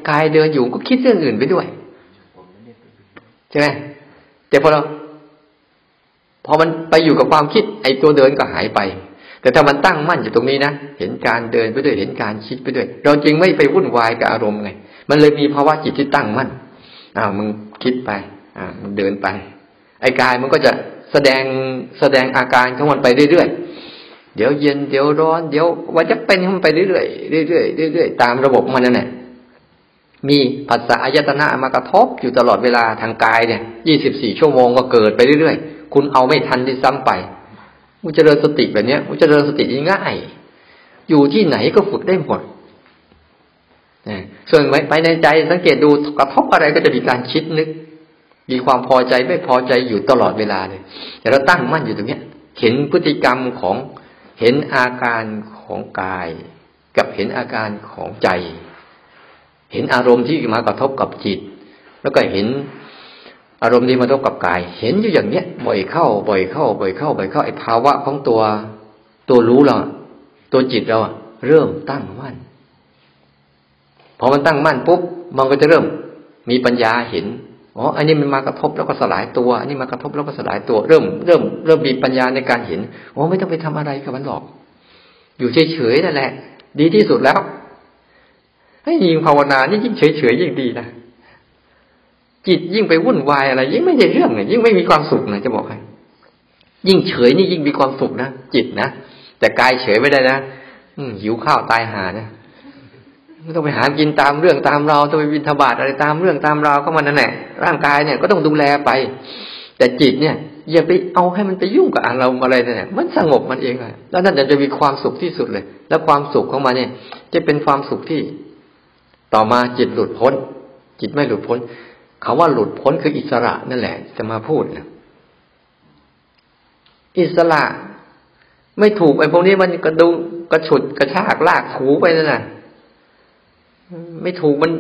กายเดินอยู่ก็คิดเรื่องอื่นไปด้วยใช่ไหมแต่พอเราพอมันไปอยู่กับความคิด ไอ้ตัวเดินก็หายไป แต่ถ้ามันตั้งมั่นอยู่ตรงนี้นะเห็นการเดินไปด้วยเห็นการคิดไปด้วย เราจึงไม่ไปวุ่นวายกับอารมณ์ไง มันเลยมีภาวะจิตที่ตั้งมั่นอ้าวมึงคิดไป อ่ามึงเดินไป ไอ้กายมันก็จะแสดงแสดงอาการของมันไปเรื่อยๆ เดี๋ยวเย็นเดี๋ยวร้อน เดี๋ยวว่าจะเป็นมันไปเรื่อยๆเรื่อยๆเรื่อยๆตามระบบมันนั่นแหละมีภาษาอายตนะมากระทบอยู่ตลอดเวลาทางกายเนี่ยยี่สิบสี่ชั่วโมงก็เกิดไปเรื่อยๆ คุณเอาไม่ทันที่ซ้ำไปมุจริญสติแบบนี้มุจริญสติง่าย อยู่ที่ไหนก็ฝึกได้หมด ส่วนไปในใจสังเกตดูกระทบอะไรก็จะมีการคิดนึก มีความพอใจไม่พอใจอยู่ตลอดเวลาเลยแต่เราตั้งมั่นอยู่ตรงนี้เห็นพฤติกรรมของเห็นอาการของกาย กับเห็นอาการของใจ เห็นอารมณ์ที่มากระทบกับจิต แล้วก็เห็นอารมณ์ที่มากระทบกับกาย เห็นอยู่อย่างเนี้ย บ่อยเข้า บ่อยเข้า บ่อยเข้า บ่อยเข้าไอ้ภาวะของตัวตัวรู้เราตัวจิตเราเริ่มตั้งมั่น พอมันตั้งมั่นปุ๊บมันก็จะเริ่มมีปัญญาเห็นอ๋ออันนี้มันมากระทบแล้วก็สลายตัวอันนี้มากระทบแล้วก็สลายตัว เริ่มเริ่มเริ่มมีปัญญาในการเห็นอ๋อไม่ต้องไปทำอะไรกับมันหรอก อยู่เฉยๆนั่นแหละ ดีที่สุดแล้วให้ยิ่งภาวนานี่ยิ่งเฉยๆยิ่งดีนะจิตยิ่งไปวุ่นวายอะไร ยิ่งไม่ได้เรื่องเนี่ยยิ่งไม่มีความสุขนะจะบอกให้ยิ่งเฉยนี่ยิ่งมีความสุขนะจิตนะแต่กายเฉยไม่ได้นะอืหิวข้าวตายหานะ ไม่ต้องไปหากินตามเรื่องตามเราต้องไปบินทบาทอะไรตามเรื่องตามราวก็มันนั่นแหละร่างกายเนี่ยก็ต้องดูแลไป แต่จิตเนี่ย อย่าไปเอาให้มันไปยุ่งกับอารมณ์อะไรเนี่ยมันสงบมันเองเลยแล้วนั่นจะมีความสุขที่สุดเลย แล้วความสุขของมันเนี่ย จะเป็นความสุขที่ ต่อมาจิตหลุดพ้น จิตไม่หลุดพ้นคาว่าหลุดพ้นคืออิสระนั่นแหละ จะมาพูดนะอิสระ ไม่ถูกไอ้พวกนี้มันกระดุกระฉุดกระชากลากถูไปนั่นน่ะ ไม่ถูกมัน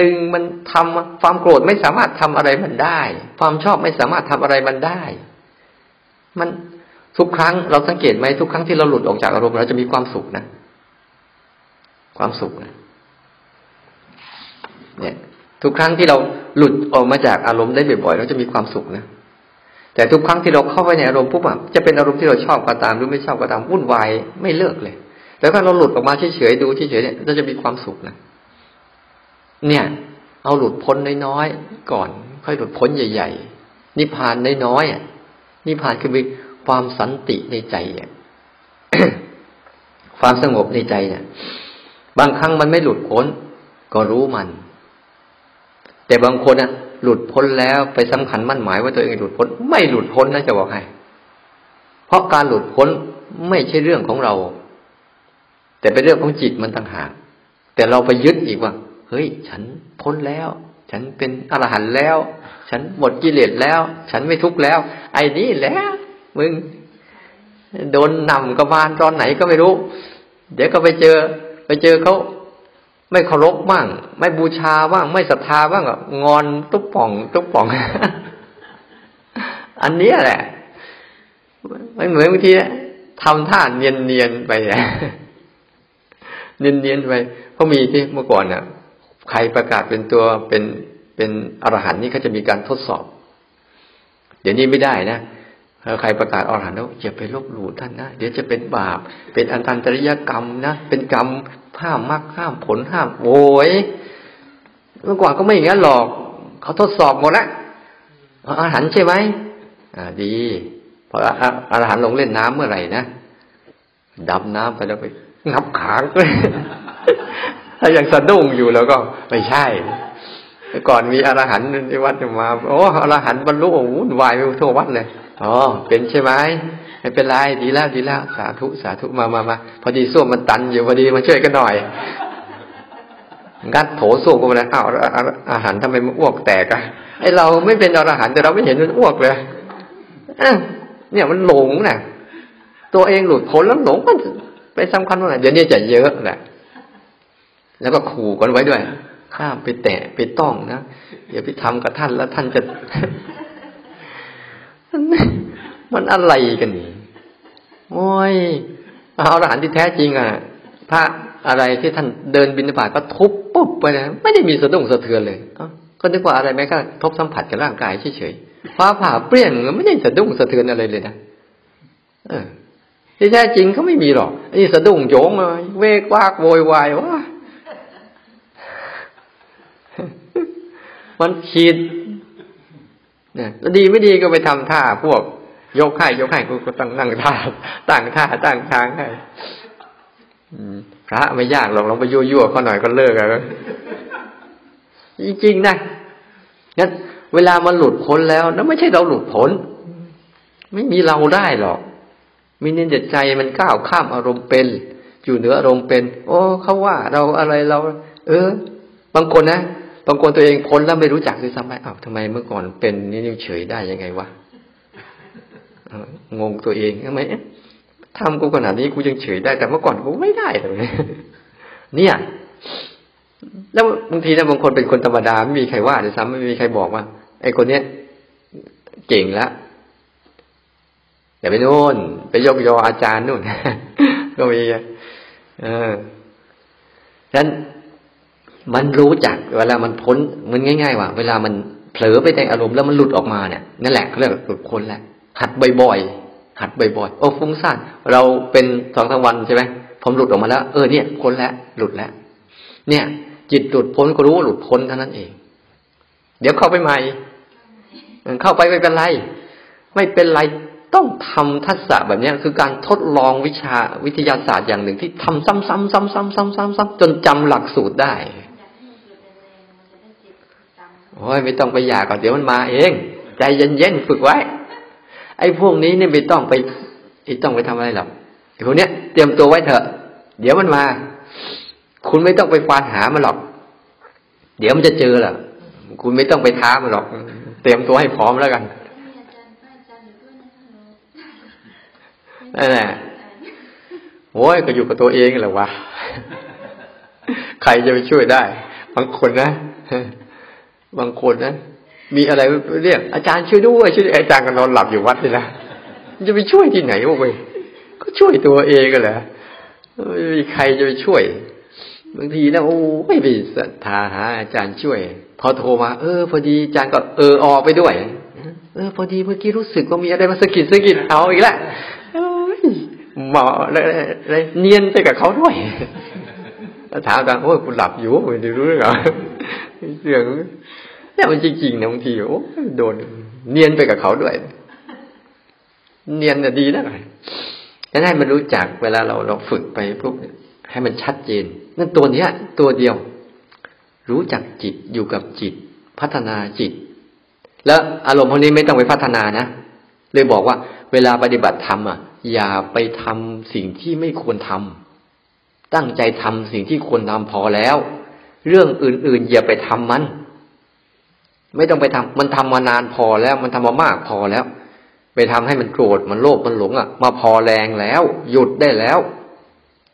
ดึงมันทำความโกรธไม่สามารถทำอะไรมันได้ ความชอบไม่สามารถทำอะไรมันได้ มันทุกครั้งเราสังเกตไหมทุกครั้งที่เราหลุดออกจากอารมณ์เราจะมีความสุขนะ ความสุขนะเนี่ย ทุกครั้งที่เราหลุดออกมาจากอารมณ์ได้บ่อยๆเราจะมีความสุขนะแต่ทุกครั้งที่เราเข้าไปในอารมณ์ปุ๊บอะจะเป็นอารมณ์ที่เราชอบก็ตามหรือไม่ชอบก็ตามวุ่นวายไม่เลิกเลย แล้วถ้าเราหลุดออกมาเฉยๆดูเฉยๆเนี่ยเราจะมีความสุขนะ เนี่ย เอาหลุดพ้นน้อยๆก่อน ค่อยหลุดพ้นใหญ่ๆนิพพานน้อยๆนิพพานคือมีความสันติในใจอะความสงบในใจเนี่ย บางครั้งมันไม่หลุดพ้น ก็รู้มัน แต่บางคนอะ หลุดพ้นแล้วไปสำคัญมั่นหมายว่าตัวเองหลุดพ้น ไม่หลุดพ้นนะจะบอกให้ เพราะการหลุดพ้นไม่ใช่เรื่องของเรา แต่เป็นเรื่องของจิตมันต่างหากแต่เราไปยึดอีกว่า เฮ้ย ฉันพ้นแล้ว ฉันเป็นอรหันต์แล้ว ฉันหมดกิเลสแล้ว ฉันไม่ทุกข์แล้ว ไอ้นี่แหละมึง โดนนำกระบาลตอนไหนก็ไม่รู้ เดี๋ยวก็ไปเจอ ไปเจอเขาไม่เคารพบ้าง ไม่บูชาบ้าง ไม่ศรัทธาบ้างงอนตุ๊บป่อง ตุ๊บป่อง อันนี้แหละไม่เหมือนบางทีทำท่าเนียนๆไปเนียนๆไปเพราะมีที่เมื่อก่อนน่ะ ใครประกาศเป็นตัวเป็นเป็นอรหันต์นี่เขาจะมีการทดสอบ เดี๋ยวนี้ไม่ได้นะใครประกาศอรหันต์แล้วอย่าไปลบหลู่ท่านนะเดี๋ยวจะเป็นบาป เป็นอันตันตริยกรรมนะเป็นกรรมห้ามมรรคห้ามผลห้ามโวยเมื่อก่อนก็ไม่อย่างนั้นหรอกเขาทดสอบหมดแล้วอรหันต์ใช่ไหมอ่า ดีพออรหันต์ลงเล่นน้ำเมื่อไหร่นะดำน้ำไปแล้วไปงับขาเลย ถ้ายังสะดุ้งอยู่แล้วก็ไม่ใช่ก่อนมีอรหันต์ในวัดมาโอ้อรหันต์บรรลุวุ่นวายไปทั่ววัดเลยอ๋อเป็นใช่ไหมไม่เป็นไรดีแล้วดีแล้วสาธุสาธุมามามาพอดีส้วมมันตันอยู่พอดีมาช่วยกันหน่อยงัดโถส้วมก็มาแล้วอ้าวอาหารทำไมมันอ้วกแตกอะไอเราไม่เป็นอรหันต์แต่เราไม่เห็นมันอ้วกเลยเนี่ยมันหลงน่ะ ตัวเองหลุดพ้นแล้วหลงมันไปสำคัญว่าเดี๋ยวนี้จะเยอะแหละ แล้วก็ขู่กันไว้ด้วย ข้ามไปแตะไปต้องนะอย่าไปทำกับท่านแล้วท่านจะ มันอะไรกันนี่โอ้ยเอาหานที่แท้จริงอะ พระอะไรที่ท่านเดินบินผ่านก็ทุบปุ๊บไปนะไม่ได้มีสะดุ้งสะเทือนเลยก็นึกว่าอะไรแม้ก็ทบสัมผัสกับร่างกายเฉยๆฟ้าผ่าเปรี้ยงไม่ได้สะดุ้งสะเทือนอะไรเลยนะเออที่แท้จริงเขาไม่มีหรอกนี่สะดุ้งโยงเลยเวกวากโวยวายว่า มันขีดเนี่ยดีไม่ดีก็ไปทำท่าพวก ยกไข่ยกไข่ก็ตั้งนั่งท่าตั้งท่าตั้งทางให้พระไม่ยากหรอกลองไปยั่วยั่วเขาหน่อยก็เลิกแล้วจริงๆนะงั้นเวลามันหลุดพ้นแล้วนั่นไม่ใช่เราหลุดพ้นไม่มีเราได้หรอก มีเน้นใจมันก้าวข้ามอารมณ์เป็น อยู่เหนืออารมณ์เป็น โอ้เขาว่าเราอะไรเรา เออ บางคนนะ บางคนตัวเองพ้นแล้วไม่รู้จักด้วยซ้ำไปอ้าวทำไมเมื่อก่อนเป็นนี่เฉยได้ยังไงวะงงตัวเองทำไมทำกูขนาดนี้กูยังเฉยได้ แต่เมื่อก่อนกูไม่ได้เลยเนี่ย แล้วบางทีนะบางคนเป็นคนธรรมดาไม่มีใครว่าเลยซ้ำไม่มีใครบอกว่า ไอ้คนเนี้ยเก่งแล้วอย่าไปโน่นไปยกยออาจารย์นู่นก็มีเออฉะนั้น มันรู้จักเวลามันพ้นมันง่าย ๆ ว่า เวลามันเผลอไปแต่อารมณ์แล้วมันหลุดออกมาเนี่ยนั่นแหละเรียกหลุดพ้นแล้วหัดบ่อยๆหัดบ่อยๆโอ้ฟุ้งซ่านเราเป็นสองทั้งวันใช่ไหมผมหลุดออกมาแล้ว เออเนี่ยพ้นแล้วหลุดแล้วเนี่ย จิตหลุดพ้นก็รู้ว่าหลุดพ้นเท่านั้นเอง เดี๋ยวเข้าไปใหม่เข้าไปไม่เป็นไร ไม่เป็นไรต้องทำทักษะแบบนี้คือการทดลองวิชาวิทยาศาสตร์อย่างหนึ่งที่ทำซ้ำๆซ้ำๆๆๆจนจำหลักสูตรได้ โอ้ยไม่ต้องไปอยากก่อนเดี๋ยวมันมาเอง ใจเย็นๆฝึกไว้ ไอ้พวกนี้เนี่ยไม่ต้องไปไม่ต้องไปทำอะไรหรอกไอ้พวกเนี้ยเตรียมตัวไว้เถอะ เดี๋ยวมันมา คุณไม่ต้องไปควานหามันหรอก เดี๋ยวมันจะเจอแหละคุณไม่ต้องไปท้ามันหรอก เตรียมตัวให้พร้อมแล้วกันนั่นแหละโอ้ยก็อยู่กับตัวเองแหละวะ ใครจะไปช่วยได้ บางคนนะ บางคนนะมีอะไรเรียกอาจารย์ช่วยด้วยช่วยอาจารย์ก็นอนหลับอยู่วัดนี่นะจะไปช่วยที่ไหนวะเว้ยก็ช่วยตัวเองกันแหละไม่มีใครจะไปช่วย บางทีนะโอ้ไม่ไปศรัทธาหาอาจารย์ช่วย พอโทรมา เออ พอดีอาจารย์ก็เออออกไปด้วย เออ พอดีเมื่อกี้รู้สึกว่ามีอะไรมาสะกิดสะกิดเอาอีกแล้วหมออะไรเนียนไปกับเขาด้วยถามกันโอ้ยคุณหลับอยู่ไม่ได้รู้เรื่องเรื่อง เนี่ยมันจริงๆนะบางทีโอ้โดน เนียนไปกับเขาด้วย เนียนน่ะดีนะจะให้มันรู้จักเวลาเราเราฝึกไปปุ๊บให้มันชัดเจน นั่นตัวเนี้ย ตัวเดียว รู้จักจิตอยู่กับจิต พัฒนาจิต แล้วอารมณ์พวกนี้ไม่ต้องไปพัฒนานะเลยบอกว่าเวลาปฏิบัติธรรมอะ อย่าไปทำสิ่งที่ไม่ควรทำตั้งใจทำสิ่งที่ควรทำพอแล้ว เรื่องอื่นๆอย่าไปทำมัน ไม่ต้องไปทำมันทำมานานพอแล้ว มันทำมามากพอแล้ว ไปทำให้มันโกรธมันโลภมันหลงอะ มาพอแรงแล้ว หยุดได้แล้ว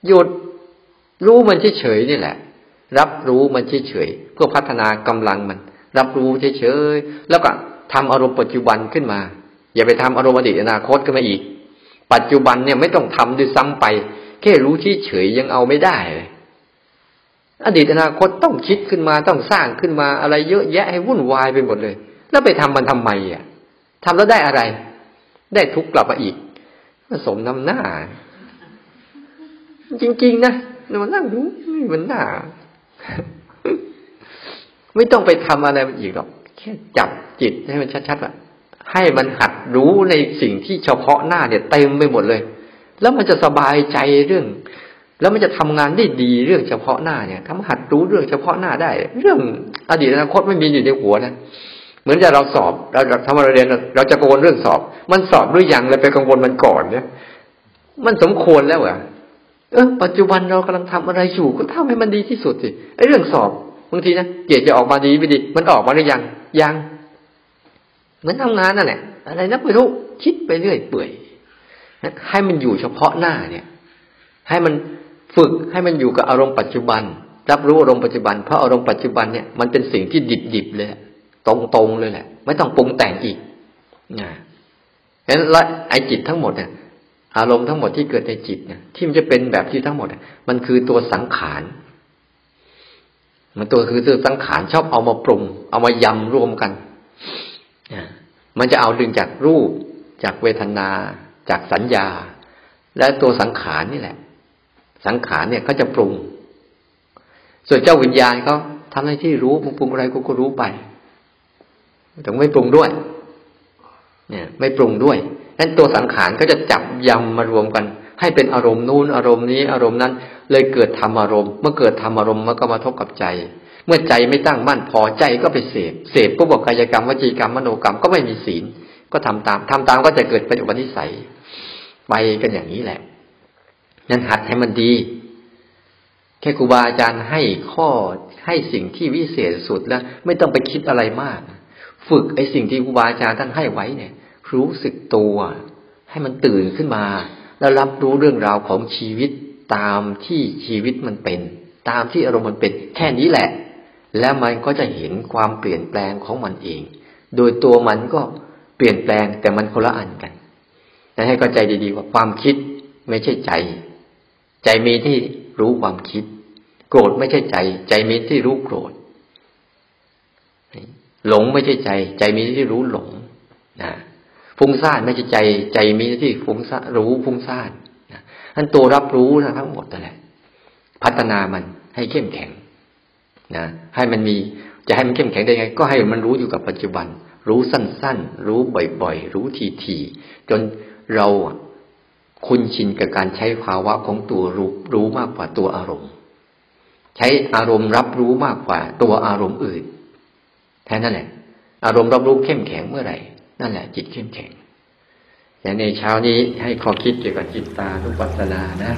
หยุดรู้มันเฉยๆนี่แหละ รับรู้มันเฉยๆเพื่อพัฒนากำลังมัน รับรู้เฉยๆแล้วก็ทำอารมณ์ปัจจุบันขึ้นมา อย่าไปทำอารมณ์อดีตอนาคตขึ้นมาอีก ปัจจุบันเนี่ยไม่ต้องทำด้วยซ้ำไป แค่รู้เฉยๆยังเอาไม่ได้เลย อดีตอนาคตต้องคิดขึ้นมาต้องสร้างขึ้นมาอะไรเยอะแยะให้วุ่นวายไปหมดเลย แล้วไปทำมันทำไมอะทำแล้วได้อะไร ได้ทุกข์กลับมาอีกสมน้ำหน้า จริงๆนะมันนั่งดูมันหน้า ไม่ต้องไปทำอะไรมันอีกหรอก แค่จับจิตให้มันชัดๆว่าให้มันหัดรู้ในสิ่งที่เฉพาะหน้าเนี่ยเต็มไปหมดเลย แล้วมันจะสบายใจเรื่อง แล้วมันจะทำงานได้ดีเรื่องเฉพาะหน้าเนี่ยทำหัดรู้เรื่องเฉพาะหน้าได้ เรื่องอดีตอนาคตไม่มีอยู่ในหัวนะเหมือนจะเราสอบเราทำเราเรียนเราจะกังวลเรื่องสอบ มันสอบหรือยังเลยไปกังวลมันก่อนเนี่ย มันสมควรแล้วอะเออปัจจุบันเรากำลังทำอะไรอยู่ก็ทำให้มันดีที่สุดสิไอ้เรื่องสอบบางทีนะเกียรติจะออกมาดีไม่ดี มันออกมาหรือยังยังเหมือนทำงานนั่นแหละอะไรนักไม่รู้คิดไปเรื่อยเปื่อยให้มันอยู่เฉพาะหน้าเนี่ย ให้มัน ฝึกให้มันอยู่กับอารมณ์ปัจจุบัน รับรู้อารมณ์ปัจจุบัน เพราะอารมณ์ปัจจุบันเนี่ยมันเป็นสิ่งที่ดิบๆเลยตรงๆเลยแหละ ไม่ต้องปรุงแต่งอีกนะฉะนั้นละไอจิตทั้งหมดเนี่ยอารมณ์ทั้งหมดที่เกิดในจิตเนี่ยที่มันจะเป็นแบบที่ทั้งหมดมันคือตัวสังขารมันตัวคือตัวสังขารชอบเอามาปรุง เอามายำรวมกันมันจะเอาดึงจากรูป จากเวทนา จากสัญญา และตัวสังขารนี่แหละ สังขารเนี่ยเขาจะปรุง ส่วนเจ้าวิญญาณเขาทำหน้าที่รู้ปรุงอะไรกูก็รู้ไปถึงไม่ปรุงด้วย เนี่ย ไม่ปรุงด้วยนั้นตัวสังขารก็จะจับยำมารวมกัน ให้เป็นอารมณ์นู้นอารมณ์นี้อารมณ์นั้น เลยเกิดธรรมอารมณ์ เมื่อเกิดธรรมอารมณ์มันก็มาทบกับใจ เมื่อใจไม่ตั้งมั่นพอใจก็ไปเสพเสพก็บอกกายกรรมวจีกรรมมโนกรรมก็ไม่มีศีล ก็ทำตามทำตามก็จะเกิดเป็นอุปนิสัยไปกันอย่างนี้แหละ นั้นหัดให้มันดี แค่ครูบาอาจารย์ให้ข้อให้สิ่งที่วิเศษสุดแล้ว ไม่ต้องไปคิดอะไรมาก ฝึกไอ้สิ่งที่ครูบาอาจารย์ท่านให้ไว้เนี่ย รู้สึกตัว ให้มันตื่นขึ้นมา แล้วรับรู้เรื่องราวของชีวิตตามที่ชีวิตมันเป็น ตามที่อารมณ์มันเป็น แค่นี้แหละ แล้วมันก็จะเห็นความเปลี่ยนแปลงของมันเอง โดยตัวมันก็เปลี่ยนแปลงแต่มันคนละอันกันแต่ให้เข้าใจดีๆว่าความคิดไม่ใช่ใจ ใจมีที่รู้ความคิด โกรธไม่ใช่ใจ ใจมีที่รู้โกรธหลงไม่ใช่ใจ ใจมีที่รู้หลงนะฟุ้งซ่านไม่ใช่ใจ ใจมีที่ฟุ้งซ่านรู้ฟุ้งซ่านนะอันตัวรับรู้นะทั้งหมดนั่นแหละ พัฒนามันให้เข้มแข็งนะให้มันมีจะให้มันเข้มแข็งได้ไง ก็ให้มันรู้อยู่กับปัจจุบัน รู้สั้นๆ รู้บ่อยๆ รู้ทีๆจนเรา คุณชินกับการใช้ภาวะของตัวรู้รู้มากกว่าตัวอารมณ์ ใช้อารมณ์รับรู้มากกว่า ตัวอารมณ์อื่นแค่นั้นแหละ อารมณ์รับรู้เข้มแข็งเมื่อไหร่ นั่นแหละ จิตเข้มแข็งอย่างในเช้านี้ให้ข้อคิดเกี่ยวกับจิตตาทุกปัสสนานะ